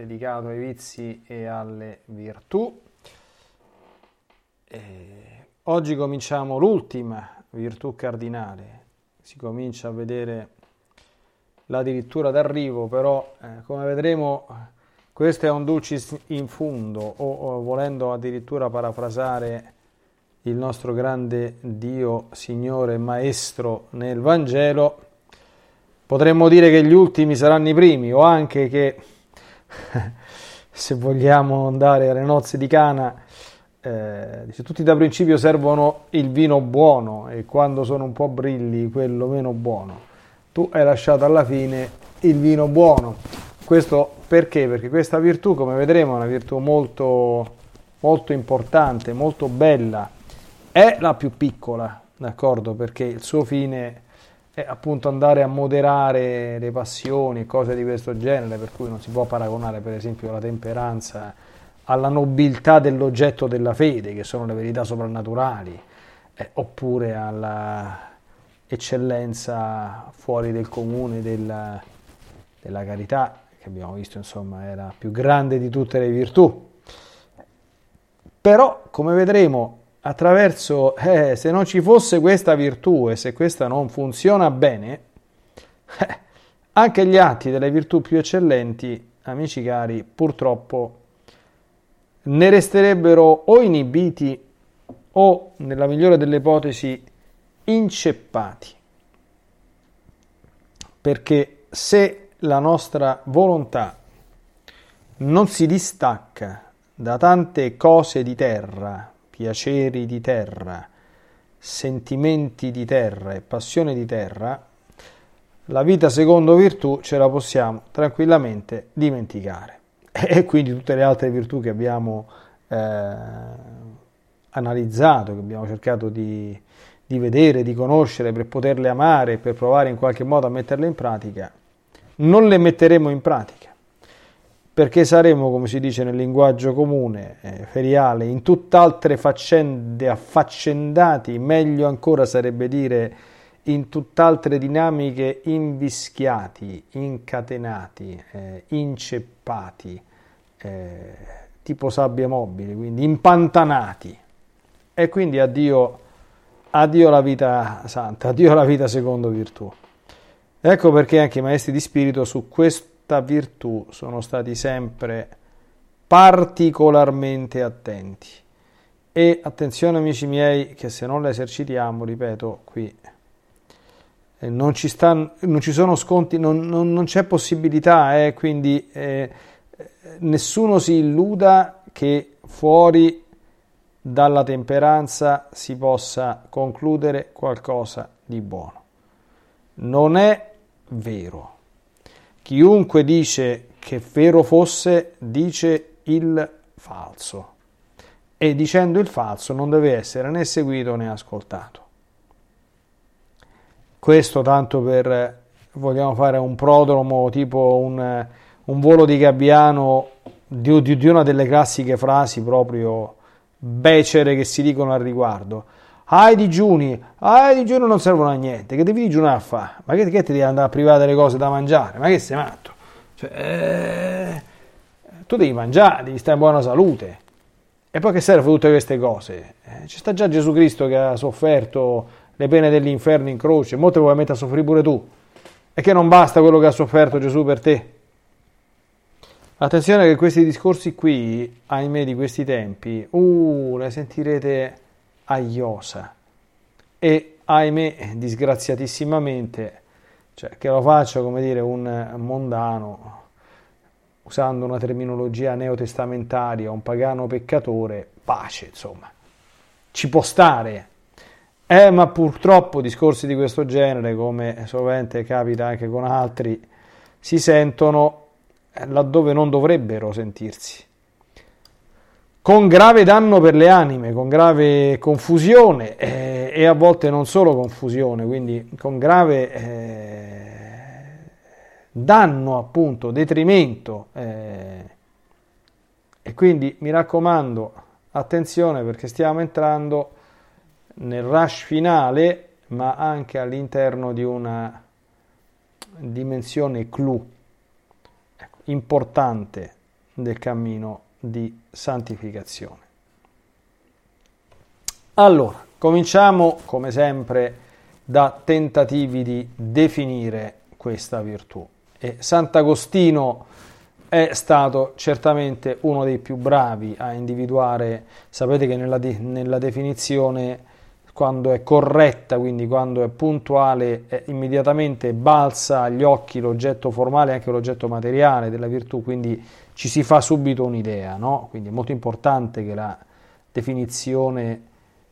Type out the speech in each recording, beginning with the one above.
dedicato ai vizi e alle virtù. E oggi cominciamo l'ultima virtù cardinale. Si comincia a vedere l'addirittura d'arrivo, però eh, come vedremo questo è un dulcis in fundo o, o volendo addirittura parafrasare il nostro grande Dio, Signore, Maestro nel Vangelo, potremmo dire che gli ultimi saranno i primi o anche che se vogliamo andare alle nozze di Cana, eh, dice, tutti da principio servono il vino buono e quando sono un po' brilli quello meno buono. Tu hai lasciato alla fine il vino buono. Questo perché? Perché questa virtù, come vedremo, è una virtù molto, molto importante, molto bella. È la più piccola, d'accordo? Perché il suo fine è appunto andare a moderare le passioni e cose di questo genere, per cui non si può paragonare per esempio la temperanza alla nobiltà dell'oggetto della fede, che sono le verità soprannaturali, eh, oppure alla eccellenza fuori del comune della, della carità, che abbiamo visto insomma la più grande di tutte le virtù. Però, come vedremo, attraverso, eh, se non ci fosse questa virtù e se questa non funziona bene, eh, anche gli atti delle virtù più eccellenti, amici cari, purtroppo ne resterebbero o inibiti o, nella migliore delle ipotesi, inceppati. Perché se la nostra volontà non si distacca da tante cose di terra, piaceri di terra, sentimenti di terra e passione di terra, la vita secondo virtù ce la possiamo tranquillamente dimenticare. E quindi tutte le altre virtù che abbiamo eh, analizzato, che abbiamo cercato di, di vedere, di conoscere per poterle amare, per provare in qualche modo a metterle in pratica, non le metteremo in pratica perché saremo, come si dice nel linguaggio comune, eh, feriale, in tutt'altre faccende affaccendati, meglio ancora sarebbe dire in tutt'altre dinamiche invischiati, incatenati, eh, inceppati, eh, tipo sabbie mobili, quindi impantanati. E quindi addio, addio la vita santa, addio la vita secondo virtù. Ecco perché anche i maestri di spirito su questa virtù sono stati sempre particolarmente attenti. E attenzione amici miei che se non la esercitiamo, ripeto, qui eh, non, ci sta, non ci sono sconti, non, non, non c'è possibilità, eh, quindi eh, nessuno si illuda che fuori dalla temperanza si possa concludere qualcosa di buono. Non è vero. Chiunque dice che vero fosse dice il falso e dicendo il falso non deve essere né seguito né ascoltato. Questo tanto per vogliamo fare un prodromo tipo un, un volo di gabbiano di, di, di, una delle classiche frasi proprio becere che si dicono al riguardo. Ah, i digiuni, ah, i digiuni non servono a niente, che devi digiunare a fare? Ma che, che ti devi andare a privare delle cose da mangiare? Ma che sei matto? Cioè, eh, tu devi mangiare, devi stare in buona salute. E poi che servono tutte queste cose? Eh, ci sta già Gesù Cristo che ha sofferto le pene dell'inferno in croce, molte mettere a soffrire pure tu. E che non basta quello che ha sofferto Gesù per te. Attenzione che questi discorsi qui, ahimè, di questi tempi, uh, le sentirete a. E ahimè, disgraziatissimamente, cioè che lo faccia come dire un mondano, usando una terminologia neotestamentaria, un pagano peccatore, pace, insomma. Ci può stare. Eh, ma purtroppo discorsi di questo genere, come sovente capita anche con altri, si sentono laddove non dovrebbero sentirsi. Con grave danno per le anime, con grave confusione eh, e a volte non solo confusione, quindi con grave eh, danno, appunto, detrimento. Eh, e quindi mi raccomando, attenzione perché stiamo entrando nel rush finale, ma anche all'interno di una dimensione clou ecco, importante del cammino di santificazione. Allora, cominciamo come sempre da tentativi di definire questa virtù. E Sant'Agostino è stato certamente uno dei più bravi a individuare, sapete che nella, de- nella definizione quando è corretta, quindi quando è puntuale, è immediatamente balza agli occhi l'oggetto formale e anche l'oggetto materiale della virtù, quindi ci si fa subito un'idea, no? Quindi è molto importante che la definizione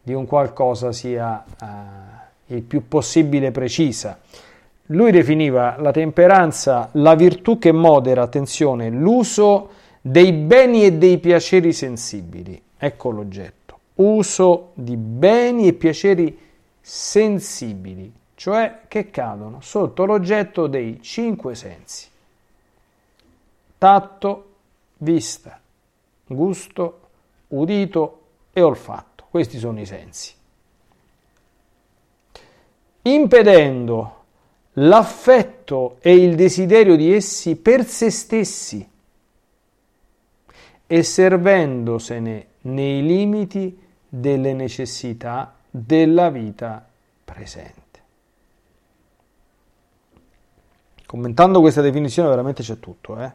di un qualcosa sia eh, il più possibile precisa. Lui definiva la temperanza la virtù che modera, attenzione, l'uso dei beni e dei piaceri sensibili. Ecco l'oggetto uso di beni e piaceri sensibili, cioè che cadono sotto l'oggetto dei cinque sensi. Tatto, vista, gusto, udito e olfatto. Questi sono i sensi. Impedendo l'affetto e il desiderio di essi per se stessi e servendosene nei limiti delle necessità della vita presente. Commentando questa definizione veramente c'è tutto. Eh?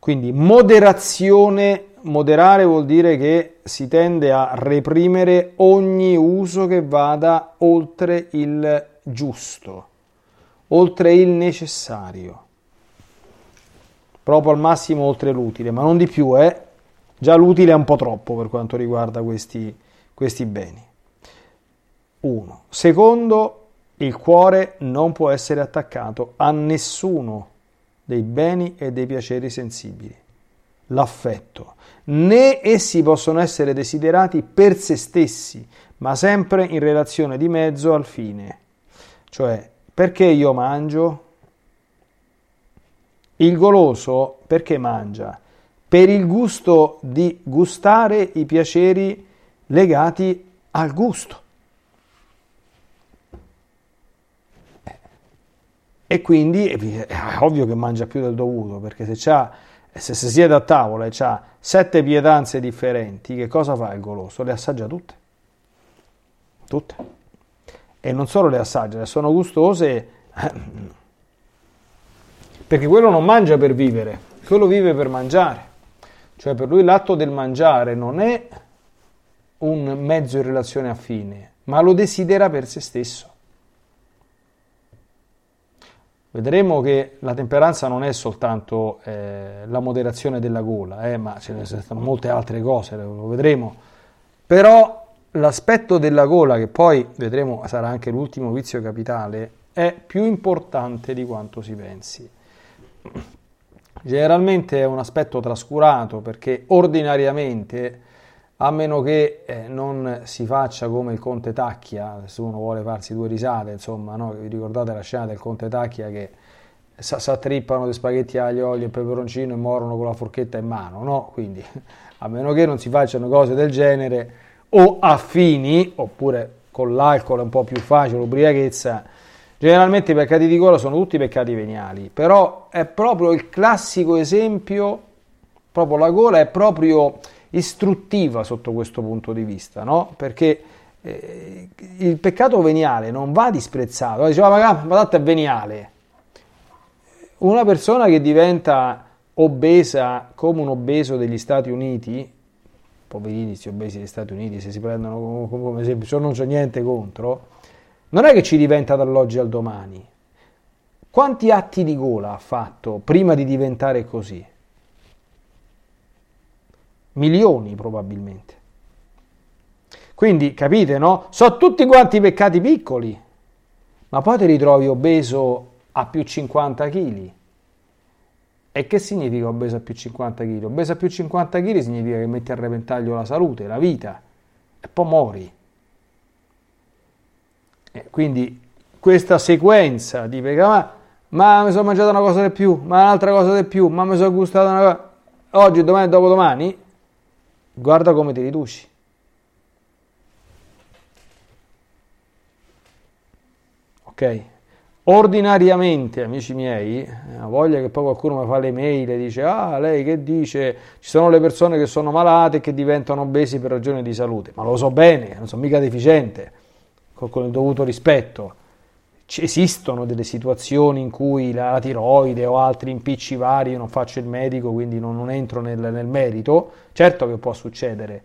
Quindi moderazione, moderare vuol dire che si tende a reprimere ogni uso che vada oltre il giusto, oltre il necessario, proprio al massimo oltre l'utile, ma non di più, eh? Già l'utile è un po' troppo per quanto riguarda questi, questi beni. Uno. Secondo, il cuore non può essere attaccato a nessuno dei beni e dei piaceri sensibili. L'affetto. Né essi possono essere desiderati per se stessi, ma sempre in relazione di mezzo al fine. Cioè, perché io mangio? Il goloso perché mangia? per il gusto di gustare i piaceri legati al gusto. E quindi è ovvio che mangia più del dovuto, perché se, se si siede a tavola e ha sette pietanze differenti, che cosa fa il goloso? Le assaggia tutte. Tutte. E non solo le assaggia, sono gustose, perché quello non mangia per vivere, quello vive per mangiare. Cioè per lui l'atto del mangiare non è un mezzo in relazione a fine, ma lo desidera per se stesso. Vedremo che la temperanza non è soltanto eh, la moderazione della gola, eh, ma ce ne sono molte altre cose, lo vedremo. Però l'aspetto della gola, che poi vedremo sarà anche l'ultimo vizio capitale, è più importante di quanto si pensi. Generalmente è un aspetto trascurato perché ordinariamente, a meno che eh, non si faccia come il Conte Tacchia, se uno vuole farsi due risate, insomma, no? vi ricordate la scena del Conte Tacchia che si attrippano di spaghetti aglio, olio e peperoncino e morono con la forchetta in mano, no? Quindi, a meno che non si facciano cose del genere o affini, oppure con l'alcol è un po' più facile, l'ubriachezza, Generalmente i peccati di gola sono tutti peccati veniali, però è proprio il classico esempio, proprio la gola è proprio istruttiva sotto questo punto di vista, no? Perché eh, il peccato veniale non va disprezzato. Diceva, ma, ma tanto è veniale. Una persona che diventa obesa come un obeso degli Stati Uniti, poverini questi obesi degli Stati Uniti, se si prendono come esempio, non c'è niente contro, non è che ci diventa dall'oggi al domani. Quanti atti di gola ha fatto prima di diventare così? Milioni probabilmente. Quindi capite, no? Sono tutti quanti peccati piccoli, ma poi ti ritrovi obeso a più 50 kg. E che significa obeso a più 50 kg? Obeso a più 50 kg significa che metti a repentaglio la salute, la vita, e poi muori. E quindi questa sequenza di peccati, ma mi sono mangiato una cosa di più, ma un'altra cosa di più, ma mi sono gustato una cosa, oggi, domani, dopodomani, guarda come ti riduci. Ok? Ordinariamente, amici miei, ho voglia che poi qualcuno mi fa le mail e dice ah, lei che dice, ci sono le persone che sono malate e che diventano obesi per ragioni di salute, ma lo so bene, non sono mica deficiente, con il dovuto rispetto. Esistono delle situazioni in cui la, tiroide o altri impicci vari, io non faccio il medico, quindi non, non entro nel, nel merito, certo che può succedere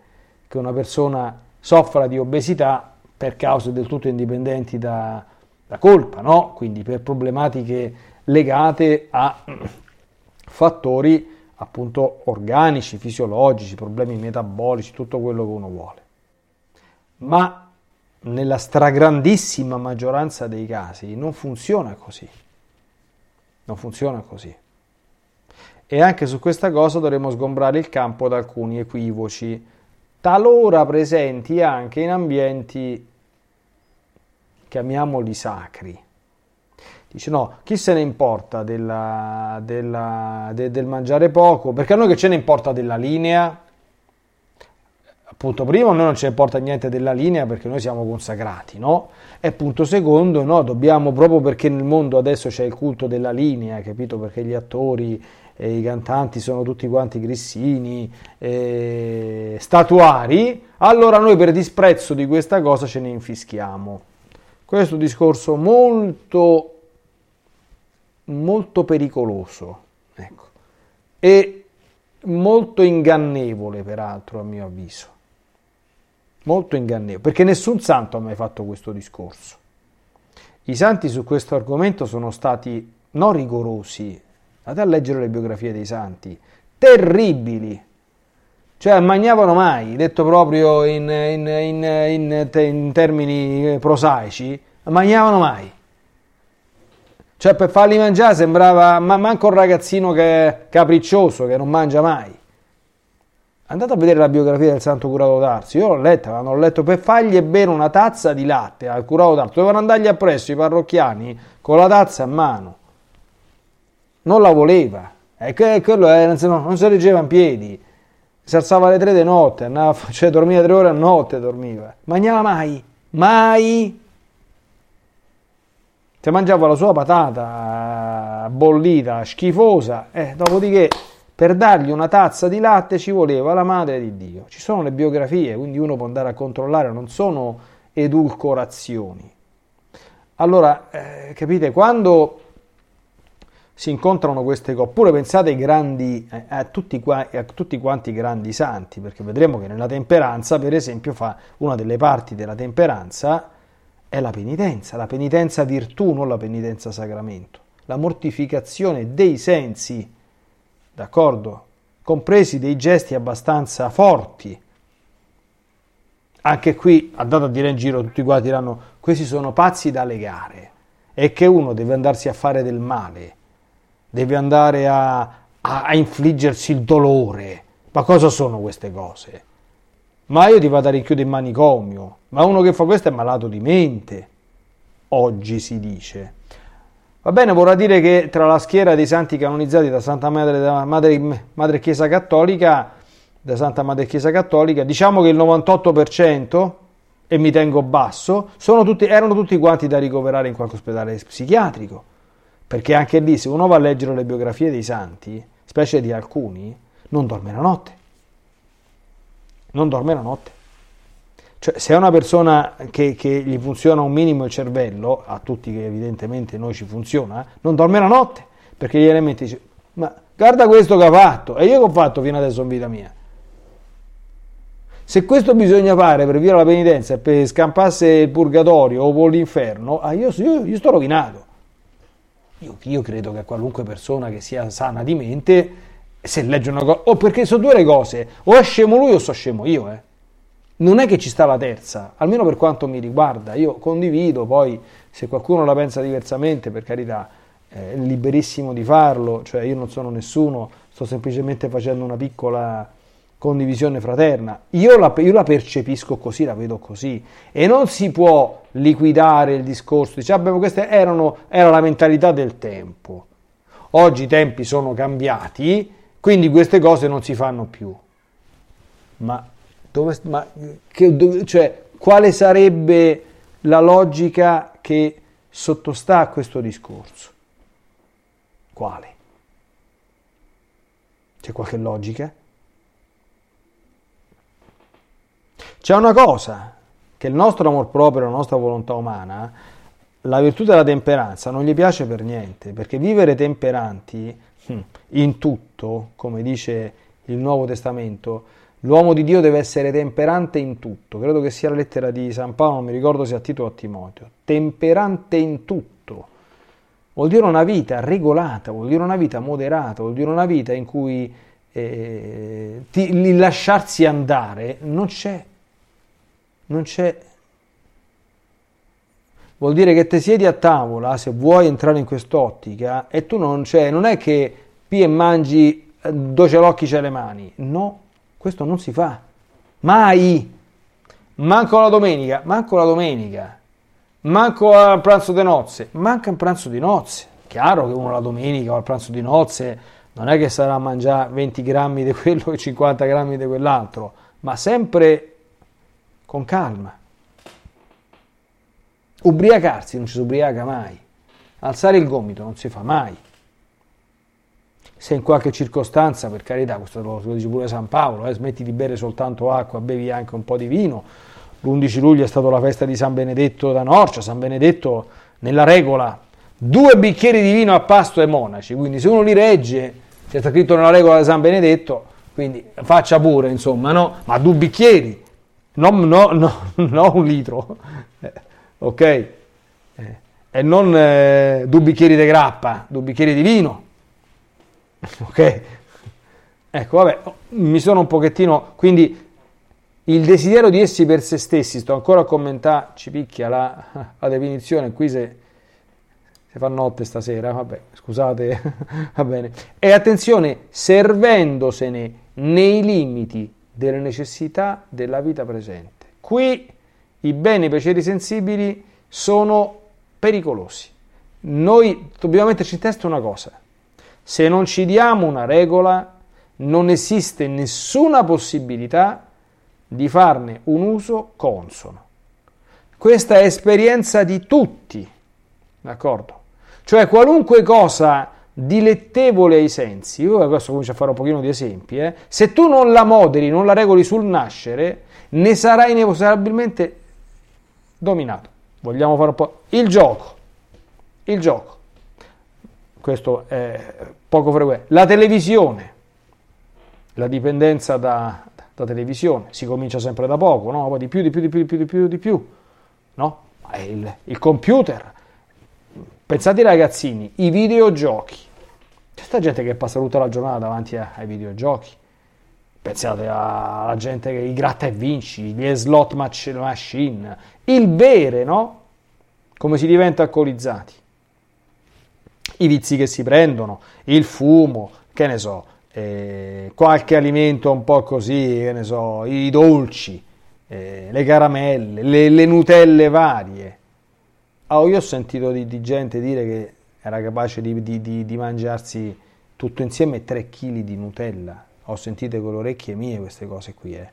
che una persona soffra di obesità per cause del tutto indipendenti da, la colpa, no? quindi per problematiche legate a fattori appunto organici, fisiologici, problemi metabolici, tutto quello che uno vuole. Ma nella stragrandissima maggioranza dei casi non funziona così. Non funziona così. E anche su questa cosa dovremo sgombrare il campo da alcuni equivoci, talora presenti anche in ambienti chiamiamoli sacri. Dice no, chi se ne importa della, della, de, del mangiare poco? Perché a noi che ce ne importa della linea? Punto primo, noi non ce ne importa niente della linea perché noi siamo consacrati, no? E punto secondo, no, dobbiamo, proprio perché nel mondo adesso c'è il culto della linea, capito? Perché gli attori e i cantanti sono tutti quanti grissini, eh, statuari, allora noi per disprezzo di questa cosa ce ne infischiamo. Questo discorso molto, molto pericoloso ecco, e molto ingannevole, peraltro, a mio avviso. Molto ingannevole, perché nessun santo ha mai fatto questo discorso. I santi su questo argomento sono stati non rigorosi, andate a leggere le biografie dei santi, terribili, cioè mangiavano mai, detto proprio in, in, in, in termini prosaici, mangiavano mai. Cioè per farli mangiare sembrava ma manco un ragazzino che capriccioso, che non mangia mai. Andate a vedere la biografia del Santo Curato d'Arsi, io l'ho letta, l'hanno letto per fargli bere una tazza di latte al Curato d'Arsi, dovevano andargli appresso i parrocchiani con la tazza a mano. Non la voleva, e quello è, non si reggeva in piedi si alzava alle tre di notte, andava, cioè dormiva tre ore a notte, dormiva. Mangiava mai, mai. Se mangiava la sua patata bollita, schifosa, eh, dopodiché per dargli una tazza di latte ci voleva la madre di Dio. Ci sono le biografie, quindi uno può andare a controllare, non sono edulcorazioni. Allora, eh, capite, quando si incontrano queste cose. Oppure pensate ai grandi, eh, a, tutti, a tutti quanti i grandi santi, perché vedremo che nella temperanza, per esempio, fa una delle parti della temperanza è la penitenza, la penitenza virtù, non la penitenza sacramento, la mortificazione dei sensi, d'accordo? Compresi dei gesti abbastanza forti. Anche qui, andate a dire in giro, tutti quanti diranno, questi sono pazzi da legare, e che uno deve andarsi a fare del male deve andare a, a, a infliggersi il dolore. Ma cosa sono queste cose? Ma io ti vado a rinchiudere in manicomio. Ma uno che fa questo è malato di mente. Oggi si dice. Va bene, vorrà dire che tra la schiera dei santi canonizzati da Santa Madre, da Madre, Madre Chiesa Cattolica, da Santa Madre Chiesa Cattolica, diciamo che il 98%, e mi tengo basso, tutti, erano tutti quanti da ricoverare in qualche ospedale psichiatrico. Perché anche lì, se uno va a leggere le biografie dei santi, specie di alcuni, non dorme la notte. Non dorme la notte. Cioè, se è una persona che, che gli funziona un minimo il cervello, a tutti che evidentemente noi ci funziona, non dorme la notte, perché gli elementi dice, ma guarda questo che ha fatto, e io che ho fatto fino adesso in vita mia. Se questo bisogna fare per via della penitenza per scampasse il purgatorio o l'inferno, ah, io, io, io, sto rovinato. Io, io, credo che qualunque persona che sia sana di mente, se legge una cosa, o perché sono due le cose, o è scemo lui o so scemo io, eh. Non è che ci sta la terza, almeno per quanto mi riguarda. Io condivido, poi se qualcuno la pensa diversamente, per carità, è liberissimo di farlo, cioè io non sono nessuno, sto semplicemente facendo una piccola condivisione fraterna. Io la, io la, percepisco così, la vedo così e non si può liquidare il discorso, dice, ah, questa erano, era la mentalità del tempo. Oggi i tempi sono cambiati, quindi queste cose non si fanno più. Ma, dove, ma che, dove, cioè, quale sarebbe la logica che sottostà a questo discorso? Quale? C'è qualche logica? C'è una cosa, che il nostro amor proprio, la nostra volontà umana, la virtù della temperanza non gli piace per niente, perché vivere temperanti hm, in tutto, come dice il Nuovo Testamento, l'uomo di Dio deve essere temperante in tutto. Credo che sia la lettera di San Paolo, non mi ricordo se a Tito o a Timoteo. Temperante in tutto. Vuol dire una vita regolata, vuol dire una vita moderata, vuol dire una vita in cui eh, ti, lasciarsi andare non c'è non c'è... Vuol dire che te siedi a tavola, se vuoi entrare in quest'ottica, e tu non c'è, non è che pi e mangi eh, due celocchi c'è le mani. No, questo non si fa. Mai. Manco la domenica, manco la domenica. Manco al pranzo di nozze, manca un pranzo di nozze. Chiaro che uno la domenica o al pranzo di nozze non è che sarà a mangiare 20 grammi di quello e 50 grammi di quell'altro, ma sempre con calma. Ubriacarsi non ci si ubriaca mai. Alzare il gomito non si fa mai. Se in qualche circostanza, per carità, questo lo, dice pure San Paolo, eh, smetti di bere soltanto acqua, bevi anche un po' di vino. L'11 luglio è stata la festa di San Benedetto da Norcia. San Benedetto, nella regola, due bicchieri di vino a pasto ai monaci. Quindi se uno li regge, c'è scritto nella regola di San Benedetto, quindi faccia pure, insomma, no? Ma due bicchieri non, no, no, no un litro, eh, ok? Eh, e non eh, due bicchieri di grappa, due bicchieri di vino, ok? Ecco, vabbè, mi sono un pochettino, quindi il desiderio di essi per se stessi, sto ancora a commentare, ci picchia la, la definizione, qui se, se fa notte stasera, vabbè, scusate, va bene. E attenzione, servendosene nei limiti delle necessità della vita presente. Qui i beni e i piaceri sensibili sono pericolosi. Noi dobbiamo metterci in testa una cosa. Se non ci diamo una regola, non esiste nessuna possibilità di farne un uso consono. Questa è esperienza di tutti, d'accordo? Cioè qualunque cosa dilettevole ai sensi, io adesso comincio a fare un pochino di esempi, eh? se tu non la moderi, non la regoli sul nascere, ne sarai inesorabilmente dominato. Vogliamo fare un po' il gioco, il gioco, questo è poco frequente, la televisione, la dipendenza da, da televisione, si comincia sempre da poco, no? Di più, di più, di più, di più, di più, di più, no? Il, il computer, pensate ai ragazzini, i videogiochi, c'è sta gente che passa tutta la giornata davanti ai videogiochi. Pensate alla gente che i gratta e vinci, gli slot machine, il bere, no? Come si diventa alcolizzati. I vizi che si prendono, il fumo, che ne so, eh, qualche alimento un po' così, che ne so, i dolci, eh, le caramelle, le, le, Nutelle varie. Oh, io ho sentito di, di gente dire che era capace di, di, di, mangiarsi tutto insieme 3 kg di Nutella. Ho sentito con le orecchie mie queste cose qui, eh.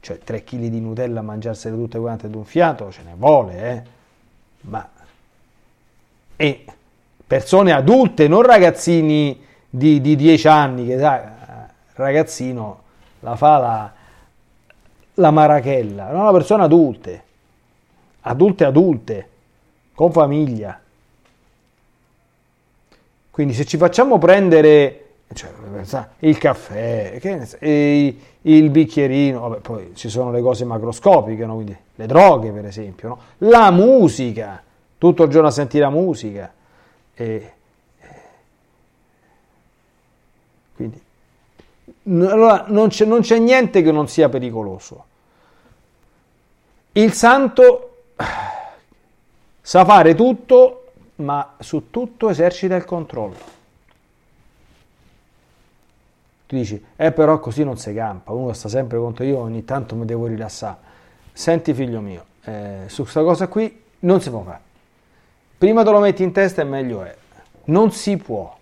Cioè 3 kg di Nutella, mangiarsele tutte quante d'un fiato, ce ne vuole, eh. Ma... E persone adulte, non ragazzini di, di 10 anni, che sai, ragazzino la fa la, la marachella, erano persone adulte, adulte adulte, con famiglia. Quindi se ci facciamo prendere cioè, il caffè, che, il bicchierino, vabbè, poi ci sono le cose macroscopiche, no? Quindi le droghe per esempio, no? la musica, tutto il giorno a sentire la musica. E, quindi allora, non, c'è, non c'è niente che non sia pericoloso. Il santo sa fare tutto, ma su tutto esercita il controllo. Tu dici, eh però così non si campa, uno sta sempre contro io, ogni tanto mi devo rilassare. Senti figlio mio, eh, su questa cosa qui non si può fare. Prima te lo metti in testa e meglio è. Non si può.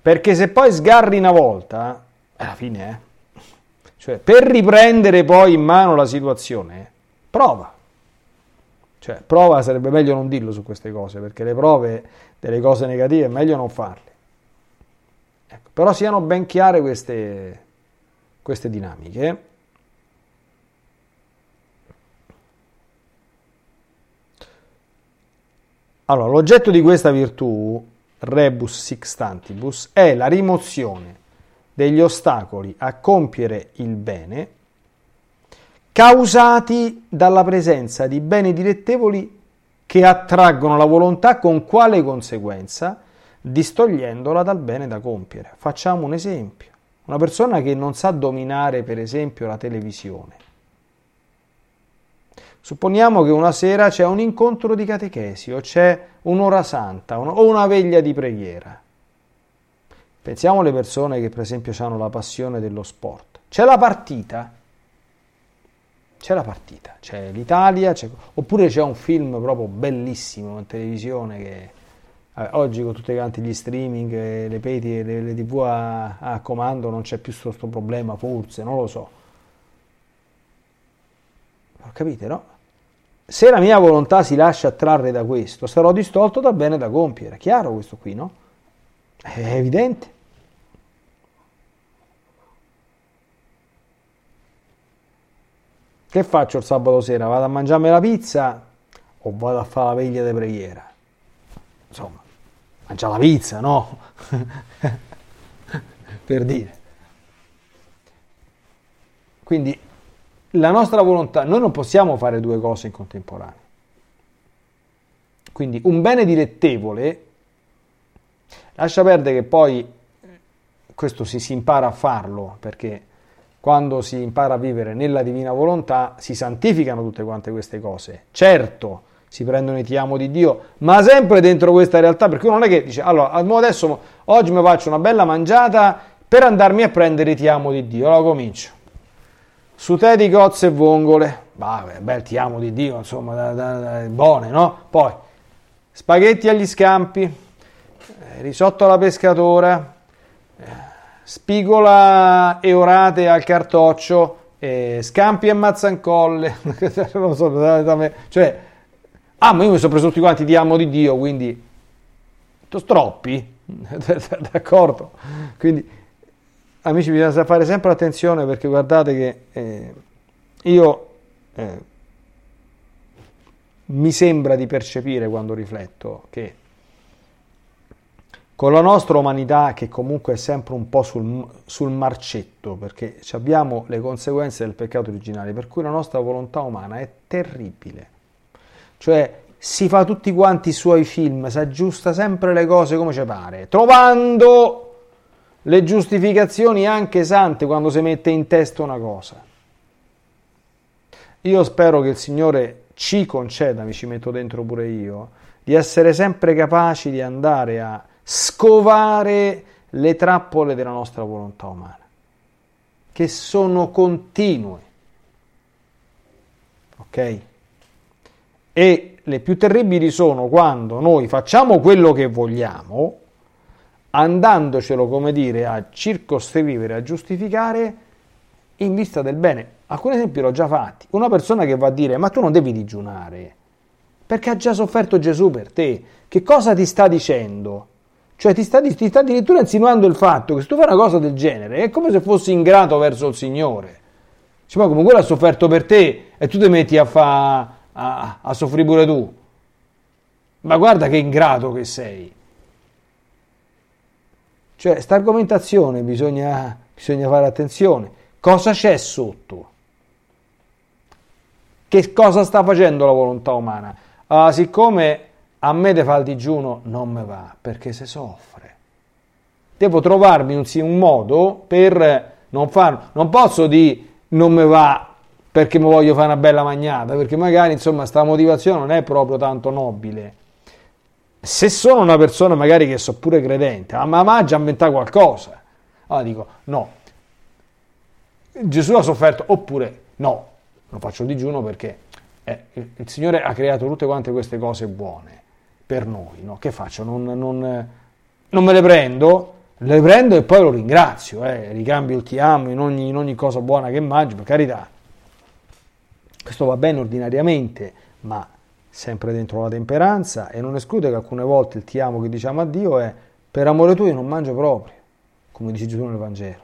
Perché se poi sgarri una volta, alla fine, eh? Cioè, per riprendere poi in mano la situazione, prova. Cioè, prova sarebbe meglio non dirlo su queste cose, perché le prove delle cose negative è meglio non farle. Ecco, però siano ben chiare queste, queste dinamiche. Allora, l'oggetto di questa virtù rebus sixtantibus è la rimozione degli ostacoli a compiere il bene causati dalla presenza di beni dilettevoli che attraggono la volontà con quale conseguenza? Distogliendola dal bene da compiere. Facciamo un esempio. Una persona che non sa dominare, per esempio, la televisione Supponiamo che una sera c'è un incontro di catechesi o c'è un'ora santa o una veglia di preghiera. Pensiamo alle persone che per esempio hanno la passione dello sport. C'è la partita, c'è la partita, c'è l'Italia, c'è... oppure c'è un film proprio bellissimo in televisione che eh, oggi con tutti quanti gli streaming, le peti e le, le, tv a, a comando non c'è più questo problema, forse, non lo so. Capite, no? Se la mia volontà si lascia attrarre da questo, sarò distolto dal bene da compiere. Chiaro questo qui, no? È evidente. Che faccio il sabato sera? Vado a mangiarmi la pizza o vado a fare la veglia di preghiera? Insomma, mangia la pizza, no? per dire. Quindi la nostra volontà, noi non possiamo fare due cose in contemporanea. Quindi un bene dilettevole, lascia perdere che poi questo si, si impara a farlo, perché quando si impara a vivere nella divina volontà si santificano tutte quante queste cose. Certo, si prendono i ti amo di Dio, ma sempre dentro questa realtà, perché uno non è che dice, allora adesso oggi mi faccio una bella mangiata per andarmi a prendere i ti amo di Dio, allora comincio su te di cozze e vongole, bah, bel ti amo di Dio, insomma, da, da, da, buone, no? Poi, spaghetti agli scampi, eh, risotto alla pescatora, eh, spigola e orate al cartoccio, eh, scampi e mazzancolle, non so, cioè, ah, ma io mi sono preso tutti quanti ti amo di Dio, quindi, troppi, d'accordo? Quindi, amici bisogna fare sempre attenzione perché guardate che eh, io eh, mi sembra di percepire quando rifletto che con la nostra umanità che comunque è sempre un po' sul, sul marcetto perché abbiamo le conseguenze del peccato originale per cui la nostra volontà umana è terribile. Cioè si fa tutti quanti i suoi film si aggiusta sempre le cose come ci pare trovando le giustificazioni anche sante quando si mette in testa una cosa. Io spero che il Signore ci conceda, mi ci metto dentro pure io, di essere sempre capaci di andare a scovare le trappole della nostra volontà umana, che sono continue. Ok? E le più terribili sono quando noi facciamo quello che vogliamo, andandocelo, come dire, a circoscrivere, a giustificare in vista del bene. Alcuni esempi l'ho già fatti. Una persona che va a dire, ma tu non devi digiunare, perché ha già sofferto Gesù per te. Che cosa ti sta dicendo? Cioè ti sta, ti sta addirittura insinuando il fatto che se tu fai una cosa del genere è come se fossi ingrato verso il Signore. Cioè, poi come quello ha sofferto per te e tu ti metti a, fa, a, a soffrire pure tu. Ma guarda che ingrato che sei. Cioè, sta argomentazione bisogna, bisogna fare attenzione. Cosa c'è sotto? Che cosa sta facendo la volontà umana? Uh, siccome a me de fa il digiuno, non me va, perché se soffre. Devo trovarmi un, un modo per non farlo. Non posso dire non me va perché mi voglio fare una bella magnata, perché magari insomma sta motivazione non è proprio tanto nobile. Se sono una persona magari che so pure credente, ma mangia a inventare qualcosa. Allora dico no, Gesù ha sofferto, oppure no, non faccio il digiuno perché eh, il Signore ha creato tutte quante queste cose buone per noi. No? Che faccio? Non, non, non, me le prendo, le prendo e poi lo ringrazio, eh, ricambio il ti amo in ogni, in ogni cosa buona che mangio, per carità. Questo va bene ordinariamente, ma sempre dentro la temperanza e non esclude che alcune volte il ti amo che diciamo a Dio è per amore tuo io non mangio proprio, come dice Gesù nel Vangelo,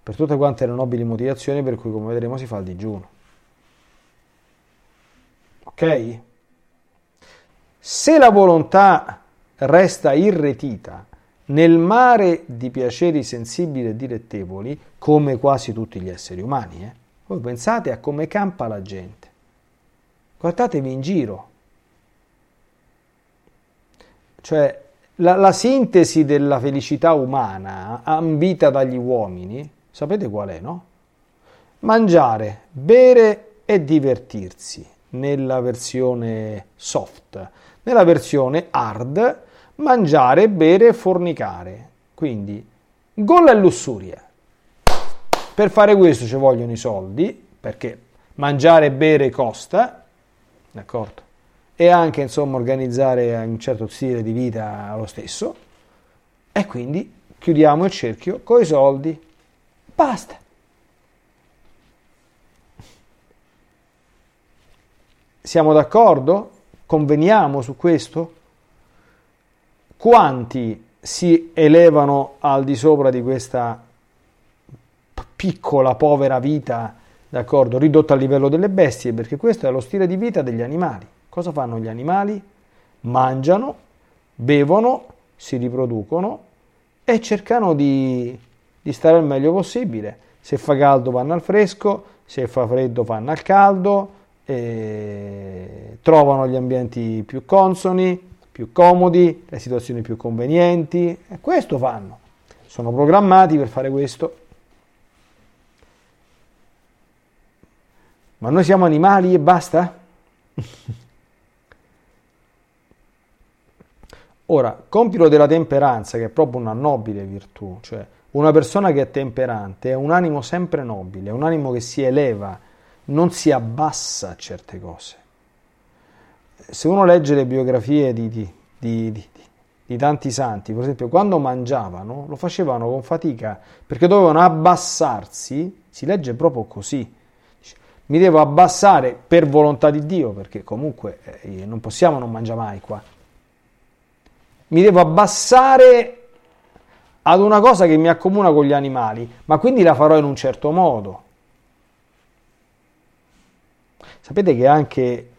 per tutte quante le nobili motivazioni per cui come vedremo si fa il digiuno. Ok? Se la volontà resta irretita nel mare di piaceri sensibili e dilettevoli, come quasi tutti gli esseri umani, eh, voi pensate a come campa la gente. Guardatevi in giro. Cioè, la, la sintesi della felicità umana ambita dagli uomini, sapete qual è, no? Mangiare, bere e divertirsi nella versione soft. Nella versione hard, mangiare, bere e fornicare. Quindi, gola e lussuria. Per fare questo ci vogliono i soldi, perché mangiare e bere costa, d'accordo? E anche, insomma, organizzare un certo stile di vita lo stesso. E quindi chiudiamo il cerchio con i soldi. Basta. Siamo d'accordo? Conveniamo su questo? Quanti si elevano al di sopra di questa piccola, povera vita, d'accordo, ridotta a livello delle bestie, perché questo è lo stile di vita degli animali. Cosa fanno gli animali? Mangiano, bevono, si riproducono e cercano di, di stare il meglio possibile. Se fa caldo vanno al fresco, se fa freddo vanno al caldo, trovano gli ambienti più consoni, più comodi, le situazioni più convenienti e questo fanno. Sono programmati per fare questo. Ma noi siamo animali e basta? Ora, compito della temperanza, che è proprio una nobile virtù, cioè una persona che è temperante è un animo sempre nobile, è un animo che si eleva, non si abbassa a certe cose. Se uno legge le biografie di, di, di, di, tanti santi, per esempio, quando mangiavano lo facevano con fatica perché dovevano abbassarsi, si legge proprio così. Mi devo abbassare per volontà di Dio, perché comunque eh, non possiamo non mangiare mai qua. Mi devo abbassare ad una cosa che mi accomuna con gli animali, ma quindi la farò in un certo modo. Sapete che anche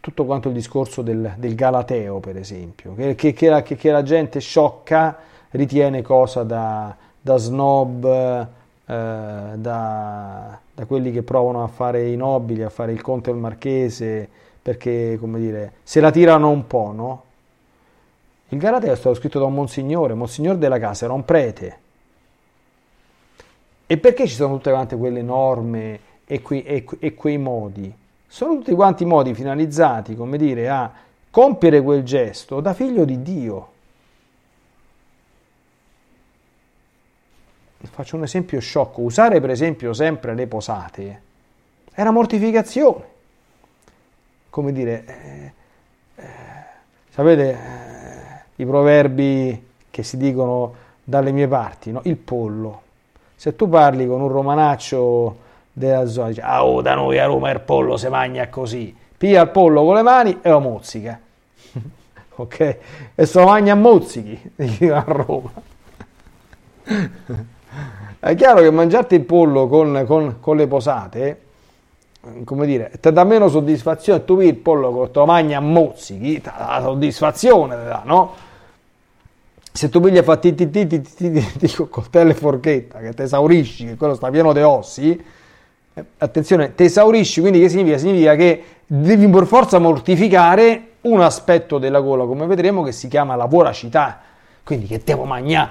tutto quanto il discorso del, del Galateo, per esempio, che, che, che, la, che, la, gente sciocca ritiene cosa da, da snob, eh, da, da, quelli che provano a fare i nobili, a fare il conte e il marchese, perché, come dire, se la tirano un po', no? Il Galateo è stato scritto da un monsignore, monsignor della casa, era un prete. E perché ci sono tutte quante quelle norme e, qui, e, e quei modi. Sono tutti quanti modi finalizzati, come dire, a compiere quel gesto da figlio di Dio. Faccio un esempio sciocco. Usare per esempio sempre le posate era mortificazione. Come dire, eh, eh, sapete eh, i proverbi che si dicono dalle mie parti, no? il pollo. Se tu parli con un romanaccio della zona. Dice, ah, oh, da noi a Roma il pollo si mangia così. Pia il pollo con le mani e lo mozzica. ok? E se lo mangia a mozzichi, a Roma. È chiaro che mangiarti il pollo con, con, con le posate, come dire, ti dà meno soddisfazione. Tu il pollo con lo magni a mozzichi, ti dà la soddisfazione, dà, no? Se tu pigli e fa ti ti ti ti ti ti con coltello e forchetta, che ti esaurisci, che quello sta pieno di ossi, eh, attenzione, ti esaurisci, quindi che significa? Significa che devi per forza mortificare un aspetto della gola, come vedremo, che si chiama la voracità. Quindi che devo mangiare,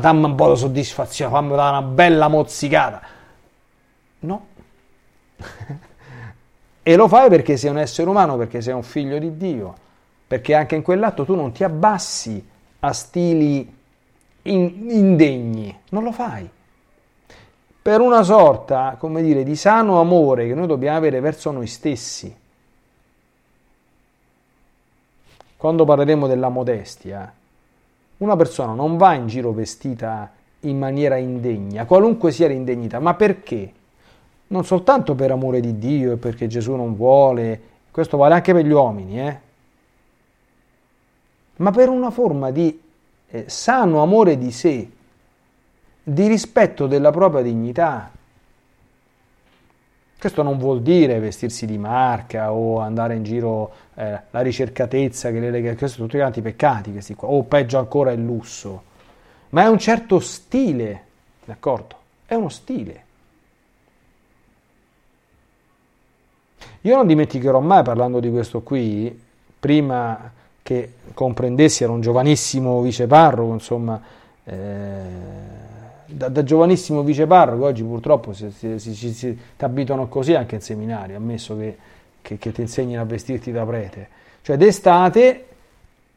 dammi un po' di soddisfazione, fammi dare una bella mozzicata. No. e lo fai perché sei un essere umano, perché sei un figlio di Dio, perché anche in quell'atto tu non ti abbassi a stili indegni, non lo fai. Per una sorta, come dire, di sano amore che noi dobbiamo avere verso noi stessi. Quando parleremo della modestia, una persona non va in giro vestita in maniera indegna, qualunque sia l'indegnità, ma perché? Non soltanto per amore di Dio e perché Gesù non vuole, questo vale anche per gli uomini, eh? ma per una forma di eh, sano amore di sé, di rispetto della propria dignità. Questo non vuol dire vestirsi di marca o andare in giro eh, la ricercatezza che le lega, questi sono tutti quanti peccati, questi qua, o peggio ancora il lusso, ma è un certo stile, d'accordo? È uno stile. Io non dimenticherò mai parlando di questo qui, prima che comprendessi, era un giovanissimo viceparroco, insomma, eh, da, da, giovanissimo viceparroco, oggi purtroppo si, si, si, si ti abituano così anche in seminario, ammesso che, che, che ti insegnino a vestirti da prete. Cioè d'estate,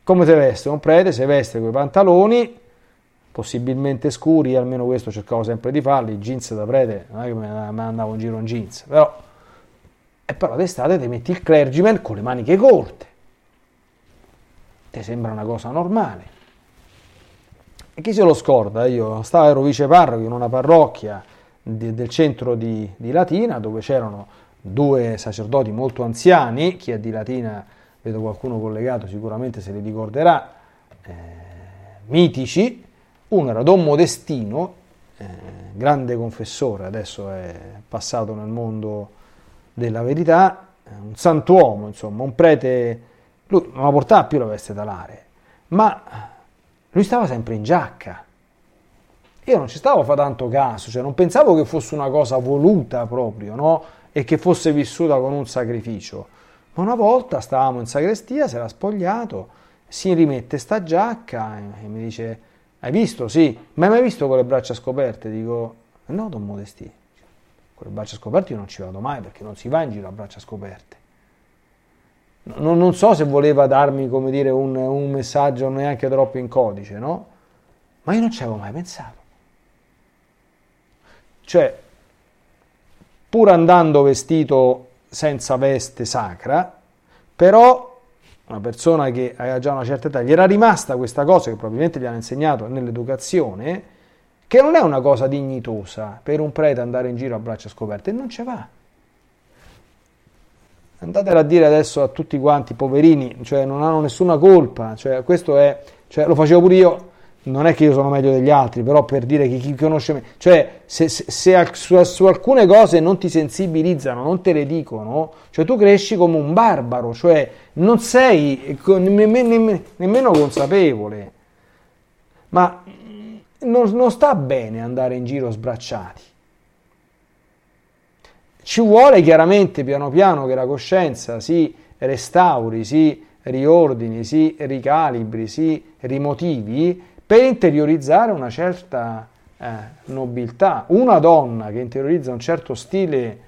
come ti veste? Un prete si veste con i pantaloni, possibilmente scuri, almeno questo cercavo sempre di farli, jeans da prete, non è che ne andavo in giro in jeans, però, e però d'estate ti metti il clergyman con le maniche corte ti sembra una cosa normale. E chi se lo scorda? Io stavo, ero vice parroco in una parrocchia di, del centro di, di, Latina dove c'erano due sacerdoti molto anziani, chi è di Latina, vedo qualcuno collegato, sicuramente se li ricorderà, eh, mitici. Uno era Don Modestino, eh, grande confessore, adesso è passato nel mondo della verità, un santuomo, insomma, un prete lui non la portava più la veste talare, ma lui stava sempre in giacca. Io non ci stavo a fare tanto caso, cioè non pensavo che fosse una cosa voluta proprio, no? E che fosse vissuta con un sacrificio. Ma una volta stavamo in sagrestia, si era spogliato, si rimette sta giacca e mi dice, hai visto? Sì, ma hai mai visto con le braccia scoperte? Dico, no, Don Modesti, con le braccia scoperte io non ci vado mai perché non si va in giro a braccia scoperte non, non, so se voleva darmi, come dire, un, un, messaggio neanche troppo in codice, no? Ma io non ci avevo mai pensato. Cioè, pur andando vestito senza veste sacra, però una persona che aveva già una certa età, gli era rimasta questa cosa che probabilmente gli hanno insegnato nell'educazione, che non è una cosa dignitosa per un prete andare in giro a braccia scoperte, e non ce va. Andatela a dire adesso a tutti quanti, poverini, cioè non hanno nessuna colpa, cioè questo è, cioè lo facevo pure io, non è che io sono meglio degli altri, però per dire che chi conosce me, cioè se, se, se su, su, alcune cose non ti sensibilizzano, non te le dicono, cioè tu cresci come un barbaro, cioè non sei nemmeno, nemmeno, nemmeno consapevole, ma non, non sta bene andare in giro sbracciati. Ci vuole chiaramente piano piano che la coscienza si restauri, si riordini, si ricalibri, si rimotivi per interiorizzare una certa eh, nobiltà. Una donna che interiorizza un certo stile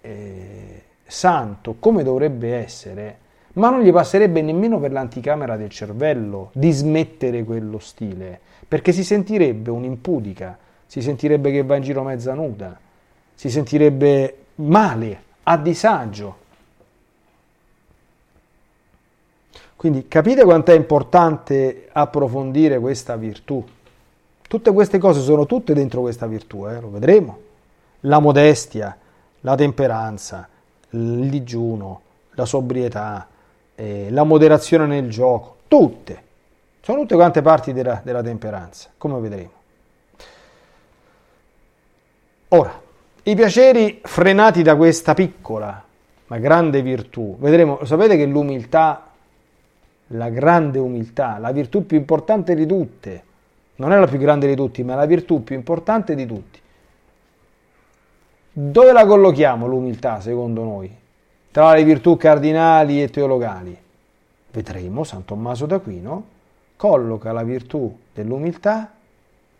eh, santo come dovrebbe essere, ma non gli passerebbe nemmeno per l'anticamera del cervello di smettere quello stile, perché si sentirebbe un'impudica, si sentirebbe che va in giro mezza nuda, si sentirebbe male, a disagio. Quindi capite quanto è importante approfondire questa virtù. Tutte queste cose sono tutte dentro questa virtù, eh? lo vedremo. La modestia, la temperanza, il digiuno, la sobrietà, eh, la moderazione nel gioco, tutte. Sono tutte quante parti della, della temperanza, come vedremo. Ora, i piaceri frenati da questa piccola ma grande virtù, vedremo, sapete che l'umiltà, la grande umiltà, la virtù più importante di tutte, non è la più grande di tutti, ma la virtù più importante di tutti. Dove la collochiamo l'umiltà secondo noi? Tra le virtù cardinali e teologali? Vedremo, San Tommaso d'Aquino colloca la virtù dell'umiltà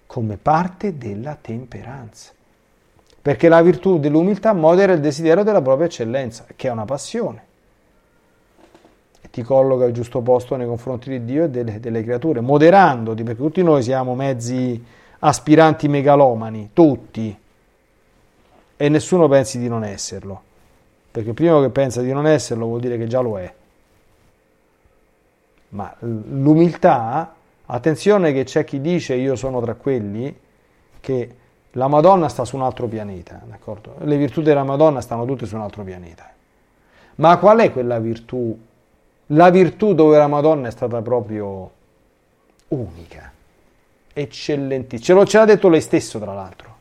come parte della temperanza perché la virtù dell'umiltà modera il desiderio della propria eccellenza, che è una passione, ti colloca al giusto posto nei confronti di Dio e delle, delle creature, moderandoti, perché tutti noi siamo mezzi aspiranti megalomani, tutti, e nessuno pensi di non esserlo, perché il primo che pensa di non esserlo vuol dire che già lo è. Ma l'umiltà, attenzione che c'è chi dice io sono tra quelli che la Madonna sta su un altro pianeta, d'accordo? Le virtù della Madonna stanno tutte su un altro pianeta. Ma qual è quella virtù? La virtù dove la Madonna è stata proprio unica, eccellentissima. Ce, ce l'ha detto lei stesso, tra l'altro,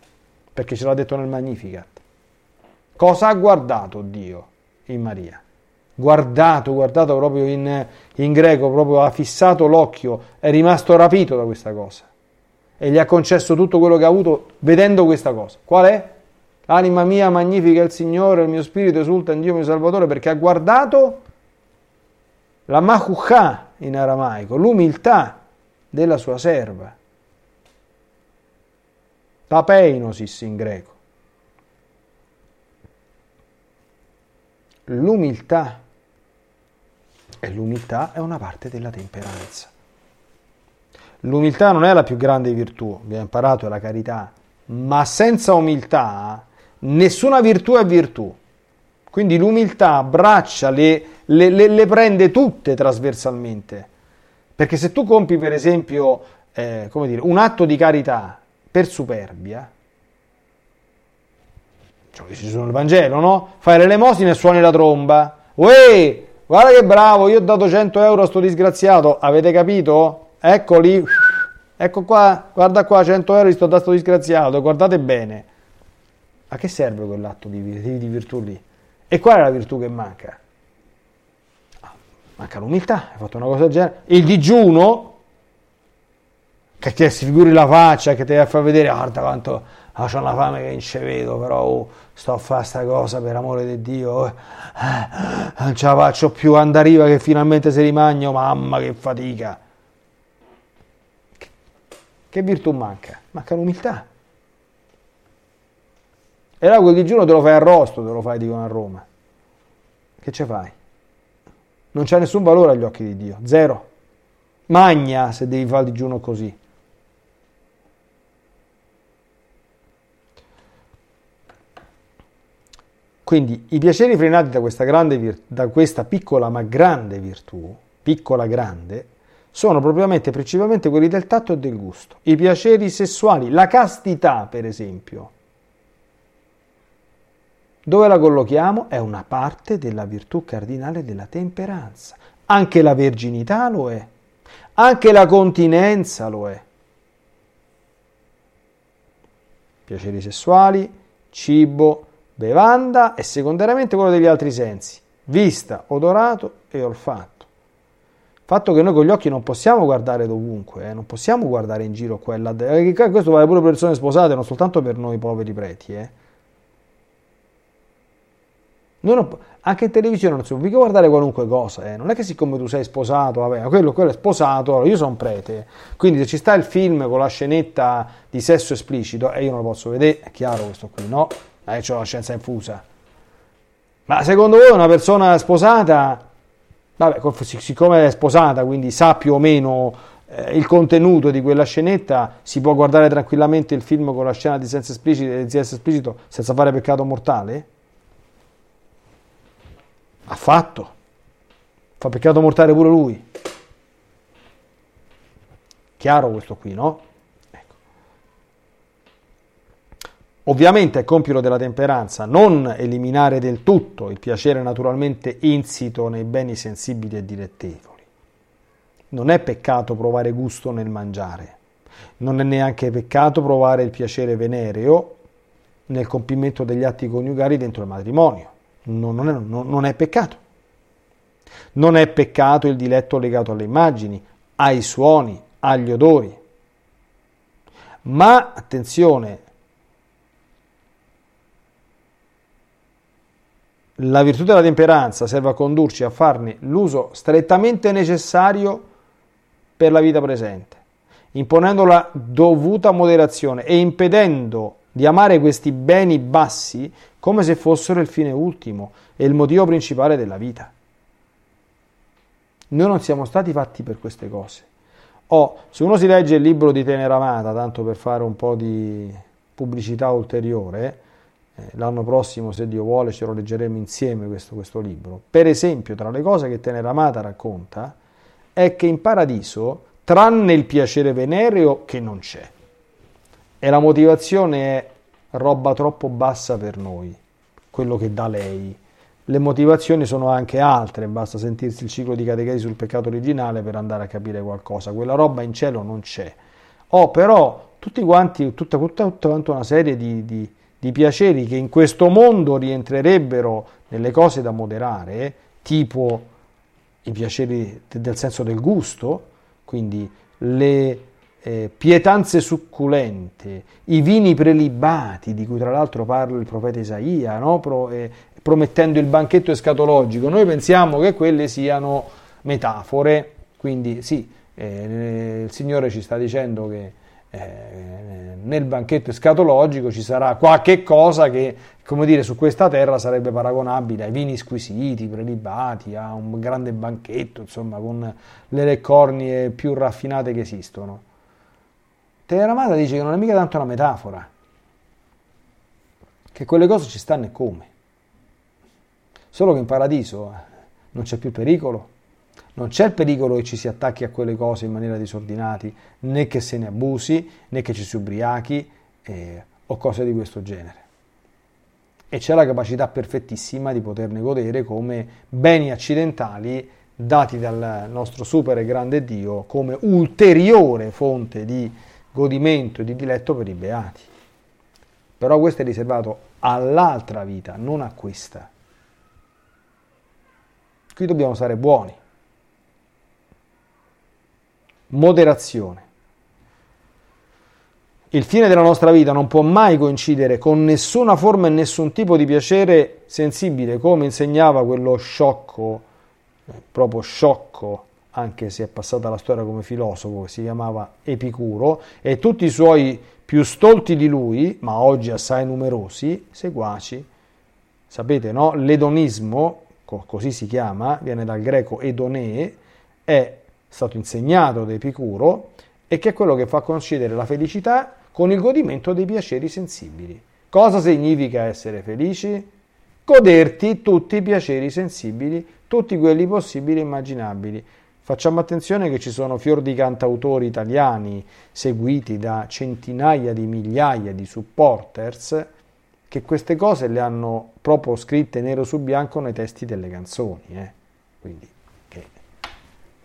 perché ce l'ha detto nel Magnificat. Cosa ha guardato Dio in Maria? Guardato, guardato proprio in, in greco, proprio ha fissato l'occhio, è rimasto rapito da questa cosa e gli ha concesso tutto quello che ha avuto vedendo questa cosa. Qual è? Anima mia magnifica il Signore, il mio spirito esulta in Dio mio Salvatore perché ha guardato la machucha in aramaico, l'umiltà della sua serva. Tapeinosis in greco. L'umiltà. E l'umiltà è una parte della temperanza. L'umiltà non è la più grande virtù, abbiamo imparato la carità, ma senza umiltà nessuna virtù è virtù. Quindi l'umiltà abbraccia, le, le, le, le prende tutte trasversalmente. Perché se tu compi, per esempio, eh, dire, un atto di carità per superbia, cioè ci sono il Vangelo, no? Fai l'elemosina e suoni la tromba. Uè, guarda che bravo, io ho dato 100 euro a sto disgraziato, avete capito? eccoli, ecco qua, guarda qua, 100 euro di sto tasto disgraziato, guardate bene. A che serve quell'atto di, di, di virtù lì? E qual è la virtù che manca? Ah, manca l'umiltà, hai fatto una cosa del genere. Il digiuno, che ti si figuri la faccia, che ti fa vedere, guarda quanto ah, ho una fame che non ci vedo, però oh, sto a fare questa cosa per amore di Dio, eh, non ce la faccio più, andariva che finalmente si rimagno, mamma che fatica. Che virtù manca? Manca l'umiltà. E là quel digiuno te lo fai arrosto, te lo fai, dicono a Roma. Che ce fai? Non c'è nessun valore agli occhi di Dio, zero. Magna se devi fare il digiuno così. Quindi i piaceri frenati da questa, grande, da questa piccola ma grande virtù, piccola grande, sono propriamente principalmente quelli del tatto e del gusto, i piaceri sessuali, la castità per esempio. Dove la collochiamo? È una parte della virtù cardinale della temperanza. Anche la verginità lo è, anche la continenza lo è. Piaceri sessuali, cibo, bevanda e secondariamente quello degli altri sensi, vista, odorato e olfatto fatto che noi con gli occhi non possiamo guardare dovunque, eh? non possiamo guardare in giro qua e là. Eh, questo vale pure per persone sposate, non soltanto per noi poveri preti. Eh? Non, anche in televisione non si può mica guardare qualunque cosa, eh? non è che siccome tu sei sposato, vabbè, quello, quello è sposato, allora io sono prete, quindi se ci sta il film con la scenetta di sesso esplicito, e io non lo posso vedere, è chiaro questo qui, no? Eh, ho la scienza infusa. Ma secondo voi una persona sposata Vabbè, siccome è sposata, quindi sa più o meno eh, il contenuto di quella scenetta, si può guardare tranquillamente il film con la scena di senso esplicito, di senso esplicito senza fare peccato mortale? Ha fatto. Fa peccato mortale pure lui. Chiaro questo qui, no? Ovviamente è compito della temperanza non eliminare del tutto il piacere naturalmente insito nei beni sensibili e dilettevoli. Non è peccato provare gusto nel mangiare, non è neanche peccato provare il piacere venereo nel compimento degli atti coniugali dentro il matrimonio. Non, non, è, non, non è peccato. Non è peccato il diletto legato alle immagini, ai suoni, agli odori. Ma attenzione, la virtù della temperanza serve a condurci a farne l'uso strettamente necessario per la vita presente, imponendo la dovuta moderazione e impedendo di amare questi beni bassi come se fossero il fine ultimo e il motivo principale della vita. Noi non siamo stati fatti per queste cose. Oh, se uno si legge il libro di Teneramata, tanto per fare un po' di pubblicità ulteriore, eh, l'anno prossimo, se Dio vuole, ce lo leggeremo insieme questo, questo libro. Per esempio, tra le cose che Teneramata racconta, è che in paradiso, tranne il piacere venereo, che non c'è, e la motivazione è roba troppo bassa per noi, quello che dà lei. Le motivazioni sono anche altre, basta sentirsi il ciclo di catechesi sul peccato originale per andare a capire qualcosa. Quella roba in cielo non c'è. Oh, però tutti quanti, tutta, tutta, tutta una serie di, di, di piaceri che in questo mondo rientrerebbero nelle cose da moderare, tipo i piaceri del senso del gusto, quindi le eh, pietanze succulente, i vini prelibati, di cui tra l'altro parla il profeta Isaia, no? Pro, eh, promettendo il banchetto escatologico, noi pensiamo che quelle siano metafore, quindi sì, eh, il Signore ci sta dicendo che eh, nel banchetto escatologico ci sarà qualche cosa che, come dire, su questa terra sarebbe paragonabile ai vini squisiti, prelibati, a un grande banchetto, insomma, con le leccornie più raffinate che esistono. Teramata dice che non è mica tanto una metafora, che quelle cose ci stanno e come. Solo che in paradiso eh, non c'è più pericolo, non c'è il pericolo che ci si attacchi a quelle cose in maniera disordinata, né che se ne abusi, né che ci si ubriachi eh, o cose di questo genere. E c'è la capacità perfettissima di poterne godere come beni accidentali dati dal nostro super e grande Dio come ulteriore fonte di godimento e di diletto per i beati. Però questo è riservato all'altra vita, non a questa. Qui dobbiamo stare buoni moderazione. Il fine della nostra vita non può mai coincidere con nessuna forma e nessun tipo di piacere sensibile, come insegnava quello sciocco, eh, proprio sciocco, anche se è passata la storia come filosofo, che si chiamava Epicuro, e tutti i suoi più stolti di lui, ma oggi assai numerosi, seguaci. Sapete, no? L'edonismo, così si chiama, viene dal greco edonee, è stato insegnato da Epicuro e che è quello che fa coincidere la felicità con il godimento dei piaceri sensibili. Cosa significa essere felici? Goderti tutti i piaceri sensibili, tutti quelli possibili e immaginabili. Facciamo attenzione che ci sono fior di cantautori italiani seguiti da centinaia di migliaia di supporters che queste cose le hanno proprio scritte nero su bianco nei testi delle canzoni. Eh? Quindi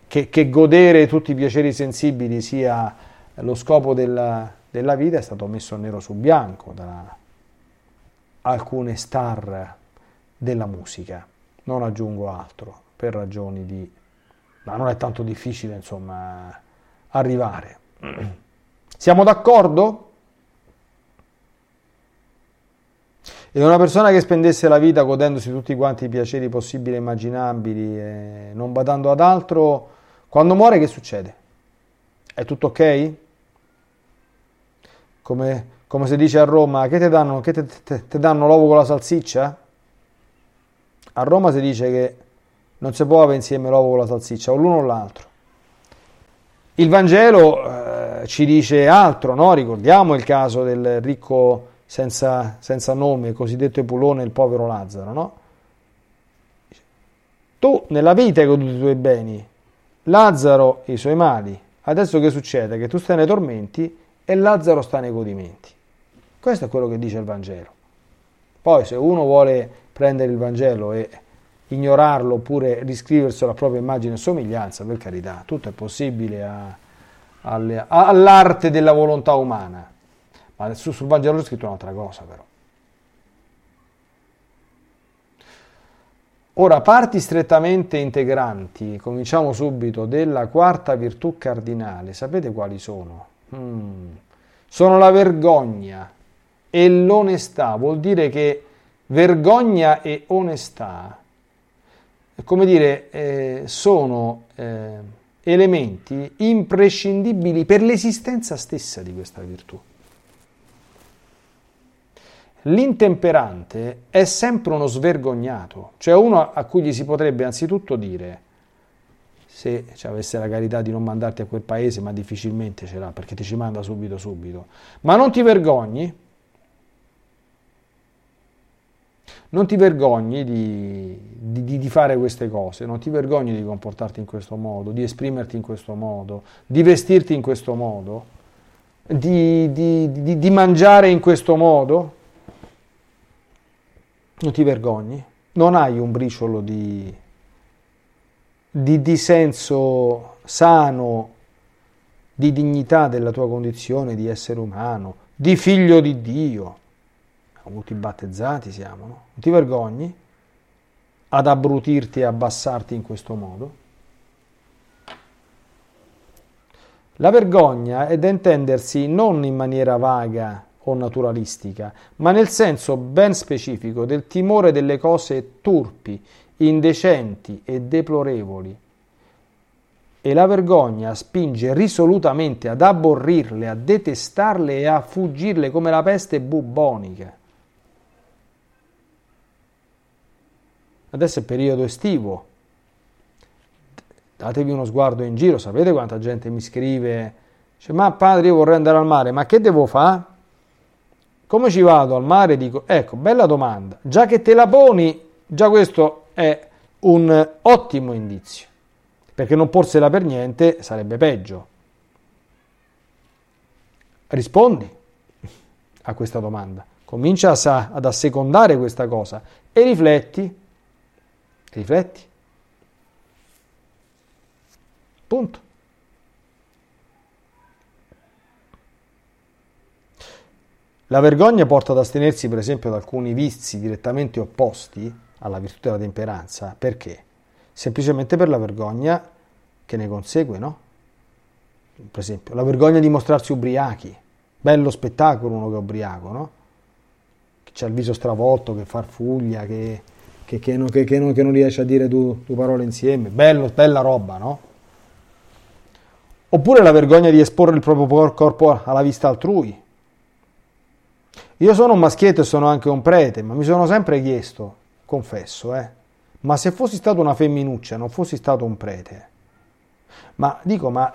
che, che, godere tutti i piaceri sensibili sia lo scopo della, della vita è stato messo nero su bianco da alcune star della musica. Non aggiungo altro per ragioni di... ma non è tanto difficile insomma arrivare. Siamo d'accordo? E una persona che spendesse la vita godendosi tutti quanti i piaceri possibili e immaginabili e non badando ad altro, quando muore che succede? È tutto ok? Come, come si dice a Roma, che ti danno, che te, te, te danno l'uovo con la salsiccia? A Roma si dice che non si può avere insieme l'uovo con la salsiccia, o l'uno o l'altro. Il Vangelo eh, ci dice altro, no? ricordiamo il caso del ricco senza, senza nome, cosiddetto Epulone, il povero Lazzaro. No? Tu nella vita hai goduto i tuoi beni, Lazzaro i suoi mali. Adesso che succede? Che tu stai nei tormenti e Lazzaro sta nei godimenti. Questo è quello che dice il Vangelo. Poi se uno vuole prendere il Vangelo e ignorarlo oppure riscriversi alla propria immagine e somiglianza, per carità, tutto è possibile a, alle, all'arte della volontà umana. Ma su, sul Vangelo è scritto un'altra cosa però. Ora, parti strettamente integranti, cominciamo subito, della quarta virtù cardinale, sapete quali sono? Mm. Sono la vergogna e l'onestà, vuol dire che vergogna e onestà come dire, eh, sono eh, elementi imprescindibili per l'esistenza stessa di questa virtù. L'intemperante è sempre uno svergognato, cioè uno a cui gli si potrebbe anzitutto dire, se avesse la carità di non mandarti a quel paese, ma difficilmente ce l'ha perché ti ci manda subito subito, ma non ti vergogni? Non ti vergogni di, di, di, fare queste cose, non ti vergogni di comportarti in questo modo, di esprimerti in questo modo, di vestirti in questo modo, di, di mangiare in questo modo? Non ti vergogni? Non hai un briciolo di, di, di senso sano, di dignità della tua condizione di essere umano, di figlio di Dio? Avuti battezzati siamo, no? Non ti vergogni ad abbrutirti e abbassarti in questo modo? La vergogna è da intendersi non in maniera vaga o naturalistica, ma nel senso ben specifico del timore delle cose turpi, indecenti e deplorevoli. E la vergogna spinge risolutamente ad aborrirle, a detestarle e a fuggirle come la peste bubbonica. Adesso è periodo estivo. Datevi uno sguardo in giro, sapete quanta gente mi scrive? Dice, ma padre, io vorrei andare al mare, ma che devo fare? Come ci vado al mare? Dico, ecco, bella domanda. Già che te la poni, già questo è un ottimo indizio, perché non porsela per niente sarebbe peggio. Rispondi a questa domanda, comincia ad assecondare questa cosa e rifletti, rifletti. Punto. La vergogna porta ad astenersi, per esempio, da alcuni vizi direttamente opposti alla virtù della temperanza. Perché? Semplicemente per la vergogna che ne consegue, no? Per esempio, la vergogna di mostrarsi ubriachi. Bello spettacolo uno che è ubriaco, no? Che ha il viso stravolto, che farfuglia, che, che, che, non, che non, non, riesce a dire due, due parole insieme. Bello, bella roba, no? Oppure la vergogna di esporre il proprio corpo alla vista altrui io sono un maschietto e sono anche un prete, ma mi sono sempre chiesto, confesso, eh, ma se fossi stato una femminuccia, non fossi stato un prete, ma dico, ma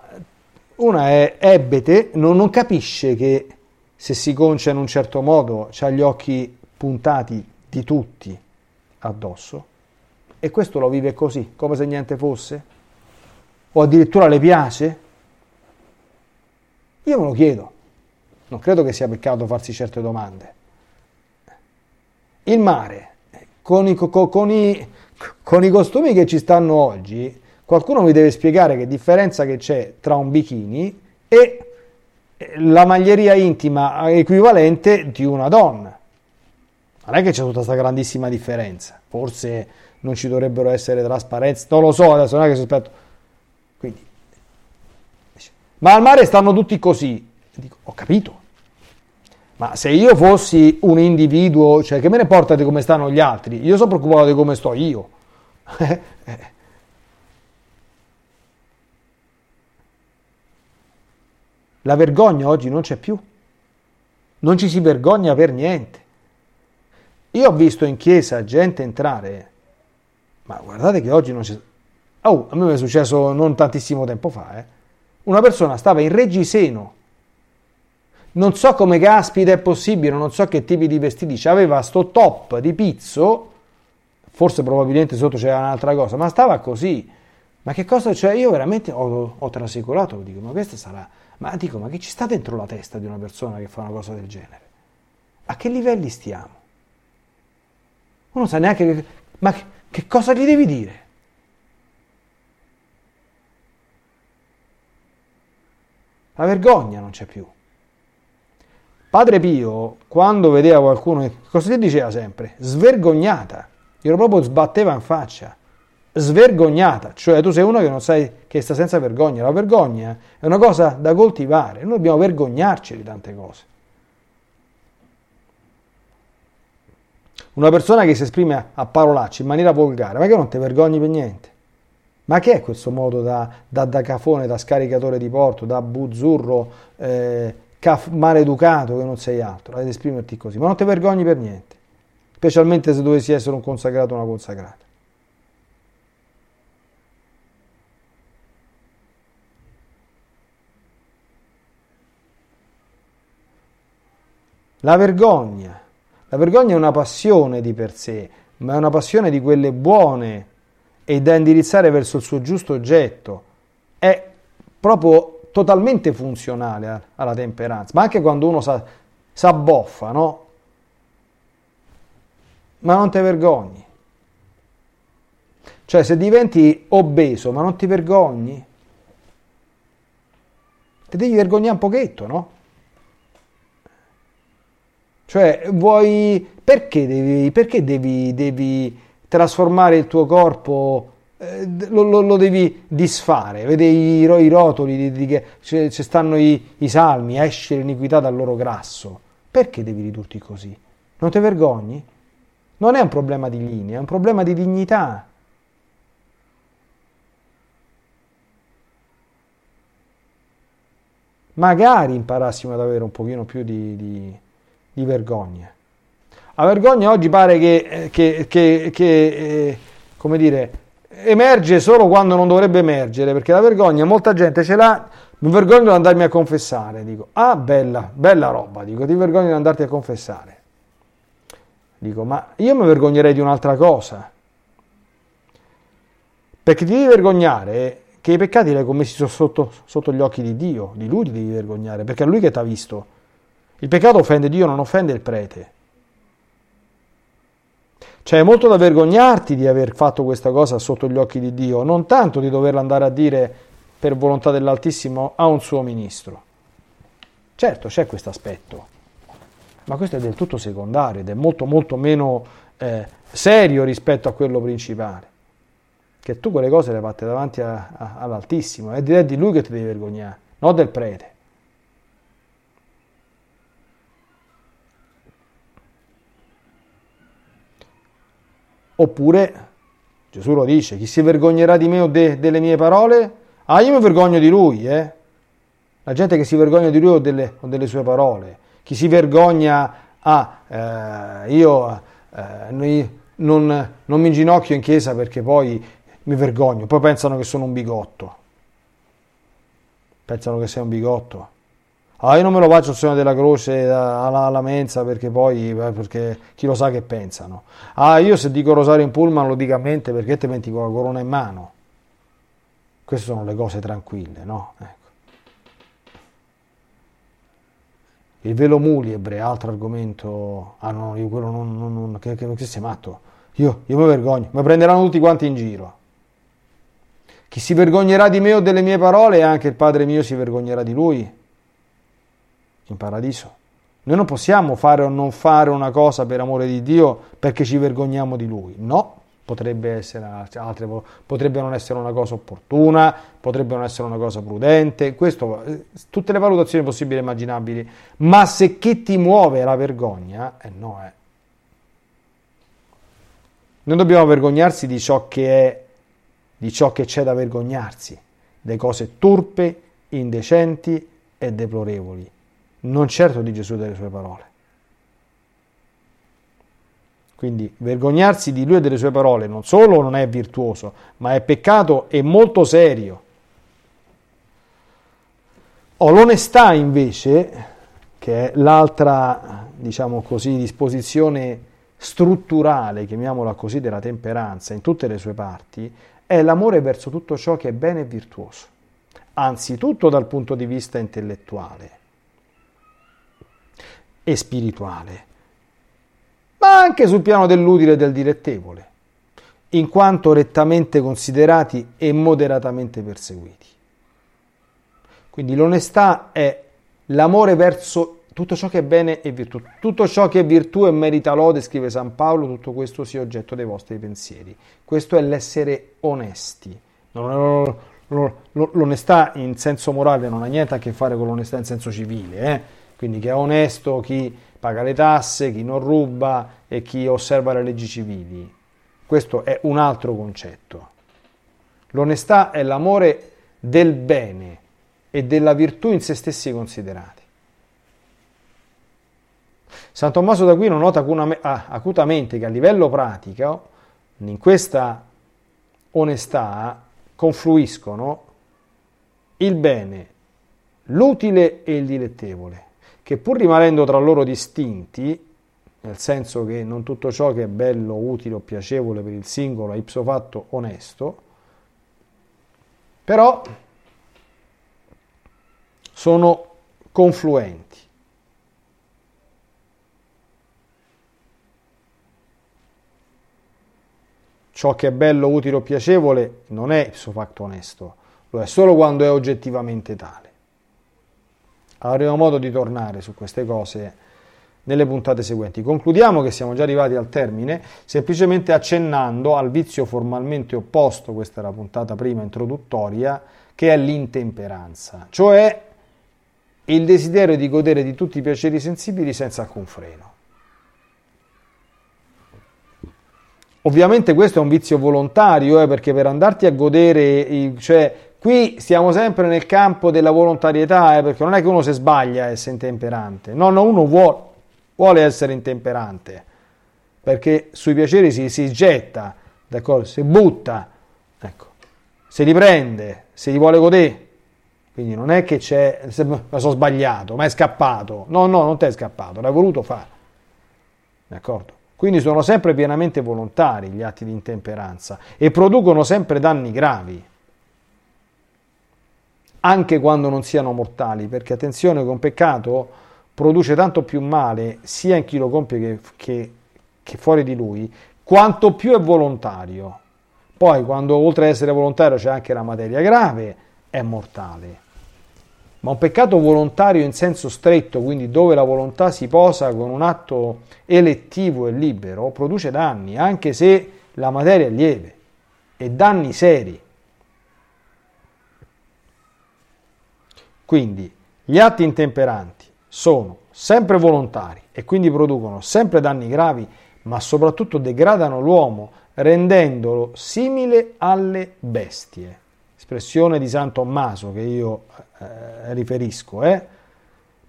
una è ebete, non, non capisce che se si concia in un certo modo ha gli occhi puntati di tutti addosso e questo lo vive così, come se niente fosse? O addirittura le piace? Io me lo chiedo. Non credo che sia peccato farsi certe domande. Il mare, con i, con, i, con i, costumi che ci stanno oggi, qualcuno mi deve spiegare che differenza che c'è tra un bikini e la maglieria intima equivalente di una donna. Non è che c'è tutta questa grandissima differenza. Forse non ci dovrebbero essere trasparenze, non lo so, adesso non è che sospetto. Quindi, ma al mare stanno tutti così. Dico, ho capito. Ma se io fossi un individuo, cioè che me ne porta di come stanno gli altri? Io sono preoccupato di come sto io. La vergogna oggi non c'è più. Non ci si vergogna per niente. Io ho visto in chiesa gente entrare, ma guardate che oggi non c'è... Oh, a me è successo non tantissimo tempo fa, eh. Una persona stava in reggiseno non so come caspita è possibile, non so che tipi di vestiti, aveva sto top di pizzo, forse probabilmente sotto c'era un'altra cosa, ma stava così. Ma che cosa, cioè io veramente ho, ho trasecolato, dico, ma questa sarà, ma dico, ma che ci sta dentro la testa di una persona che fa una cosa del genere? A che livelli stiamo? Uno sa neanche, che, ma che, che cosa gli devi dire? La vergogna non c'è più. Padre Pio, quando vedeva qualcuno, cosa gli diceva sempre? Svergognata. glielo proprio sbatteva in faccia, svergognata, cioè tu sei uno che non sai che sta senza vergogna, la vergogna è una cosa da coltivare, noi dobbiamo vergognarci di tante cose. Una persona che si esprime a parolacce in maniera volgare, ma che non ti vergogni per niente? Ma che è questo modo da, da, da cafone, da scaricatore di porto, da buzzurro eh, caf- maleducato che non sei altro, ad esprimerti così? Ma non ti vergogni per niente, specialmente se dovessi essere un consacrato o una consacrata. La vergogna. La vergogna è una passione di per sé, ma è una passione di quelle buone e da indirizzare verso il suo giusto oggetto. È proprio totalmente funzionale alla temperanza, ma anche quando uno si abboffa, no? Ma non ti vergogni. Cioè, se diventi obeso, ma non ti vergogni? Ti devi vergognare un pochetto, no? Cioè, vuoi... Perché devi, perché devi, devi trasformare il tuo corpo, eh, lo, lo, lo, devi disfare? Vedi i, i rotoli, di, di, che ci stanno i, i salmi, esce l'iniquità dal loro grasso. Perché devi ridurti così? Non ti vergogni? Non è un problema di linea, è un problema di dignità. Magari imparassimo ad avere un pochino più di, di di vergogna. La vergogna oggi pare che, che, che, che eh, come dire, emerge solo quando non dovrebbe emergere, perché la vergogna molta gente ce l'ha, mi vergogno di andarmi a confessare, dico, ah bella, bella roba, dico, ti vergogni di andarti a confessare. Dico, ma io mi vergognerei di un'altra cosa, perché ti devi vergognare che i peccati li hai commessi sotto, sotto gli occhi di Dio, di Lui ti devi vergognare, perché è Lui che ti ha visto il peccato offende Dio, non offende il prete. C'è molto da vergognarti di aver fatto questa cosa sotto gli occhi di Dio, non tanto di doverla andare a dire per volontà dell'Altissimo a un suo ministro. Certo, c'è questo aspetto, ma questo è del tutto secondario ed è molto molto meno eh, serio rispetto a quello principale. Che tu quelle cose le fatte davanti a, a, all'Altissimo, è di lui che ti devi vergognare, non del prete. Oppure Gesù lo dice, chi si vergognerà di me o de, delle mie parole? Ah, io mi vergogno di lui, eh? La gente che si vergogna di lui o delle, o delle sue parole. Chi si vergogna, ah, eh, io eh, non, non mi inginocchio in chiesa perché poi mi vergogno, poi pensano che sono un bigotto. Pensano che sei un bigotto. Ah, io non me lo faccio il segno della croce alla, alla mensa perché poi, perché chi lo sa che pensano. Ah, io se dico rosario in pullman lo dico a mente perché ti metti con la corona in mano. Queste sono le cose tranquille, no? Ecco. Il velo mulibre, altro argomento. Ah no, io quello non... non, non che, che, che sei matto? Io, io mi vergogno, mi prenderanno tutti quanti in giro. Chi si vergognerà di me o delle mie parole, anche il Padre mio si vergognerà di lui in paradiso. Noi non possiamo fare o non fare una cosa per amore di Dio perché ci vergogniamo di Lui. No, potrebbe essere altre, potrebbe non essere una cosa opportuna, potrebbe non essere una cosa prudente, questo, eh, tutte le valutazioni possibili e immaginabili, ma se che ti muove la vergogna, eh no, eh. Non dobbiamo vergognarsi di ciò che è, di ciò che c'è da vergognarsi, delle cose turpe, indecenti e deplorevoli non certo di Gesù e delle sue parole. Quindi vergognarsi di lui e delle sue parole non solo non è virtuoso, ma è peccato e molto serio. Oh, l'onestà invece, che è l'altra, diciamo così, disposizione strutturale, chiamiamola così, della temperanza in tutte le sue parti, è l'amore verso tutto ciò che è bene e virtuoso, anzitutto dal punto di vista intellettuale e spirituale, ma anche sul piano dell'utile e del dilettevole, in quanto rettamente considerati e moderatamente perseguiti. Quindi l'onestà è l'amore verso Tutto ciò che è bene è virtù, tutto ciò che è virtù e merita lode, scrive San Paolo, tutto questo sia oggetto dei vostri pensieri. Questo è l'essere onesti. L'onestà in senso morale non ha niente a che fare con l'onestà in senso civile, eh? Quindi che è onesto chi paga le tasse, chi non ruba e chi osserva le leggi civili. Questo è un altro concetto. L'onestà è l'amore del bene e della virtù in se stessi considerati. San Tommaso d'Aquino nota ah, acutamente che a livello pratico, in questa onestà, confluiscono il bene, l'utile e il dilettevole, che pur rimanendo tra loro distinti, nel senso che non tutto ciò che è bello, utile o piacevole per il singolo è ipso fatto onesto, però sono confluenti. Ciò che è bello, utile o piacevole non è ipso facto onesto, lo è solo quando è oggettivamente tale. Avremo modo di tornare su queste cose nelle puntate seguenti. Concludiamo che siamo già arrivati al termine, semplicemente accennando al vizio formalmente opposto, questa è la puntata prima introduttoria, che è l'intemperanza, cioè il desiderio di godere di tutti i piaceri sensibili senza alcun freno. Ovviamente questo è un vizio volontario, eh, perché per andarti a godere, cioè qui stiamo sempre nel campo della volontarietà, eh, perché non è che uno se sbaglia a essere intemperante, no, no, uno vuole, vuole essere intemperante, perché sui piaceri si, si getta, d'accordo? si butta, ecco. se li prende, se li vuole godere. Quindi non è che c'è, ma sono sbagliato, ma è scappato. No, no, non ti è scappato, l'hai voluto fare. D'accordo? Quindi sono sempre pienamente volontari gli atti di intemperanza e producono sempre danni gravi, anche quando non siano mortali, perché attenzione che un peccato produce tanto più male sia in chi lo compie che, che, che fuori di lui, quanto più è volontario. Poi quando oltre ad essere volontario c'è anche la materia grave, è mortale. Ma un peccato volontario in senso stretto, quindi dove la volontà si posa con un atto elettivo e libero, produce danni, anche se la materia è lieve, e danni seri. Quindi gli atti intemperanti sono sempre volontari e quindi producono sempre danni gravi, ma soprattutto degradano l'uomo rendendolo simile alle bestie. Espressione di San Tommaso che io eh, riferisco, eh?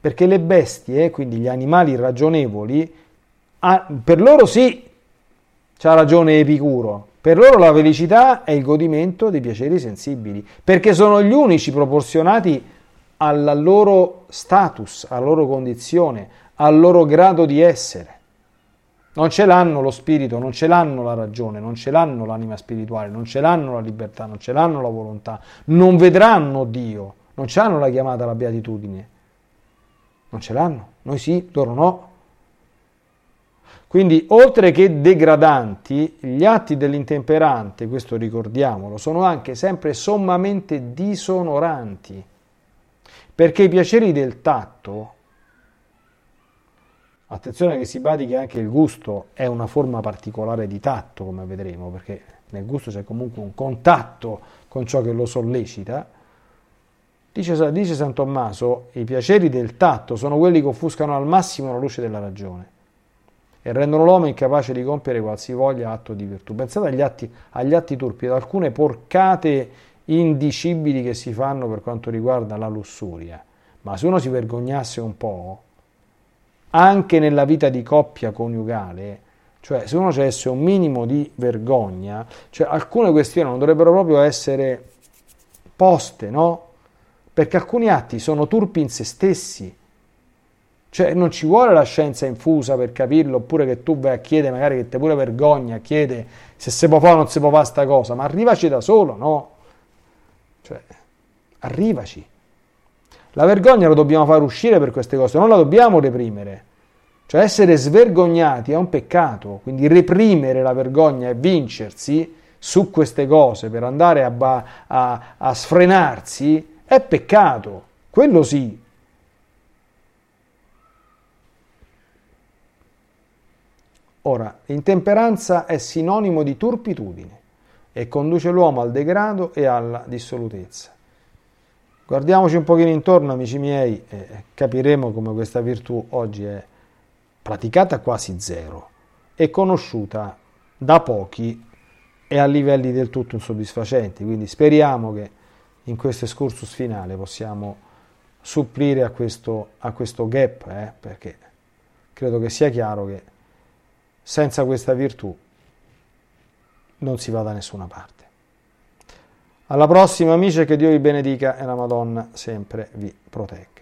perché le bestie, quindi gli animali ragionevoli, per loro sì, c'ha ragione Epicuro, per loro la felicità è il godimento dei piaceri sensibili, perché sono gli unici proporzionati al loro status, alla loro condizione, al loro grado di essere. Non ce l'hanno lo spirito, non ce l'hanno la ragione, non ce l'hanno l'anima spirituale, non ce l'hanno la libertà, non ce l'hanno la volontà, non vedranno Dio, non ce l'hanno la chiamata alla beatitudine. Non ce l'hanno, noi sì, loro no. Quindi, oltre che degradanti, gli atti dell'intemperante, questo ricordiamolo, sono anche sempre sommamente disonoranti, perché i piaceri del tatto Attenzione che si badi che anche il gusto è una forma particolare di tatto, come vedremo, perché nel gusto c'è comunque un contatto con ciò che lo sollecita. Dice, dice San Tommaso, i piaceri del tatto sono quelli che offuscano al massimo la luce della ragione e rendono l'uomo incapace di compiere qualsivoglia atto di virtù. Pensate agli atti, agli atti turpi, ad alcune porcate indicibili che si fanno per quanto riguarda la lussuria, ma se uno si vergognasse un po', anche nella vita di coppia coniugale, cioè se uno avesse un minimo di vergogna, cioè alcune questioni non dovrebbero proprio essere poste, no? Perché alcuni atti sono turpi in se stessi. Cioè non ci vuole la scienza infusa per capirlo, oppure che tu vai a chiedere, magari che te pure vergogna, chiede se si può fare o non si può fare sta cosa, ma arrivaci da solo, no? Cioè, arrivaci. La vergogna la dobbiamo far uscire per queste cose, non la dobbiamo reprimere. Cioè essere svergognati è un peccato, quindi reprimere la vergogna e vincersi su queste cose per andare a, ba- a, a sfrenarsi è peccato, quello sì. Ora, intemperanza è sinonimo di turpitudine e conduce l'uomo al degrado e alla dissolutezza. Guardiamoci un pochino intorno, amici miei, e capiremo come questa virtù oggi è praticata quasi zero e conosciuta da pochi e a livelli del tutto insoddisfacenti. Quindi speriamo che in questo excursus finale possiamo supplire a questo, a questo gap, eh, perché credo che sia chiaro che senza questa virtù non si va da nessuna parte. Alla prossima amici, che Dio vi benedica e la Madonna sempre vi protegga.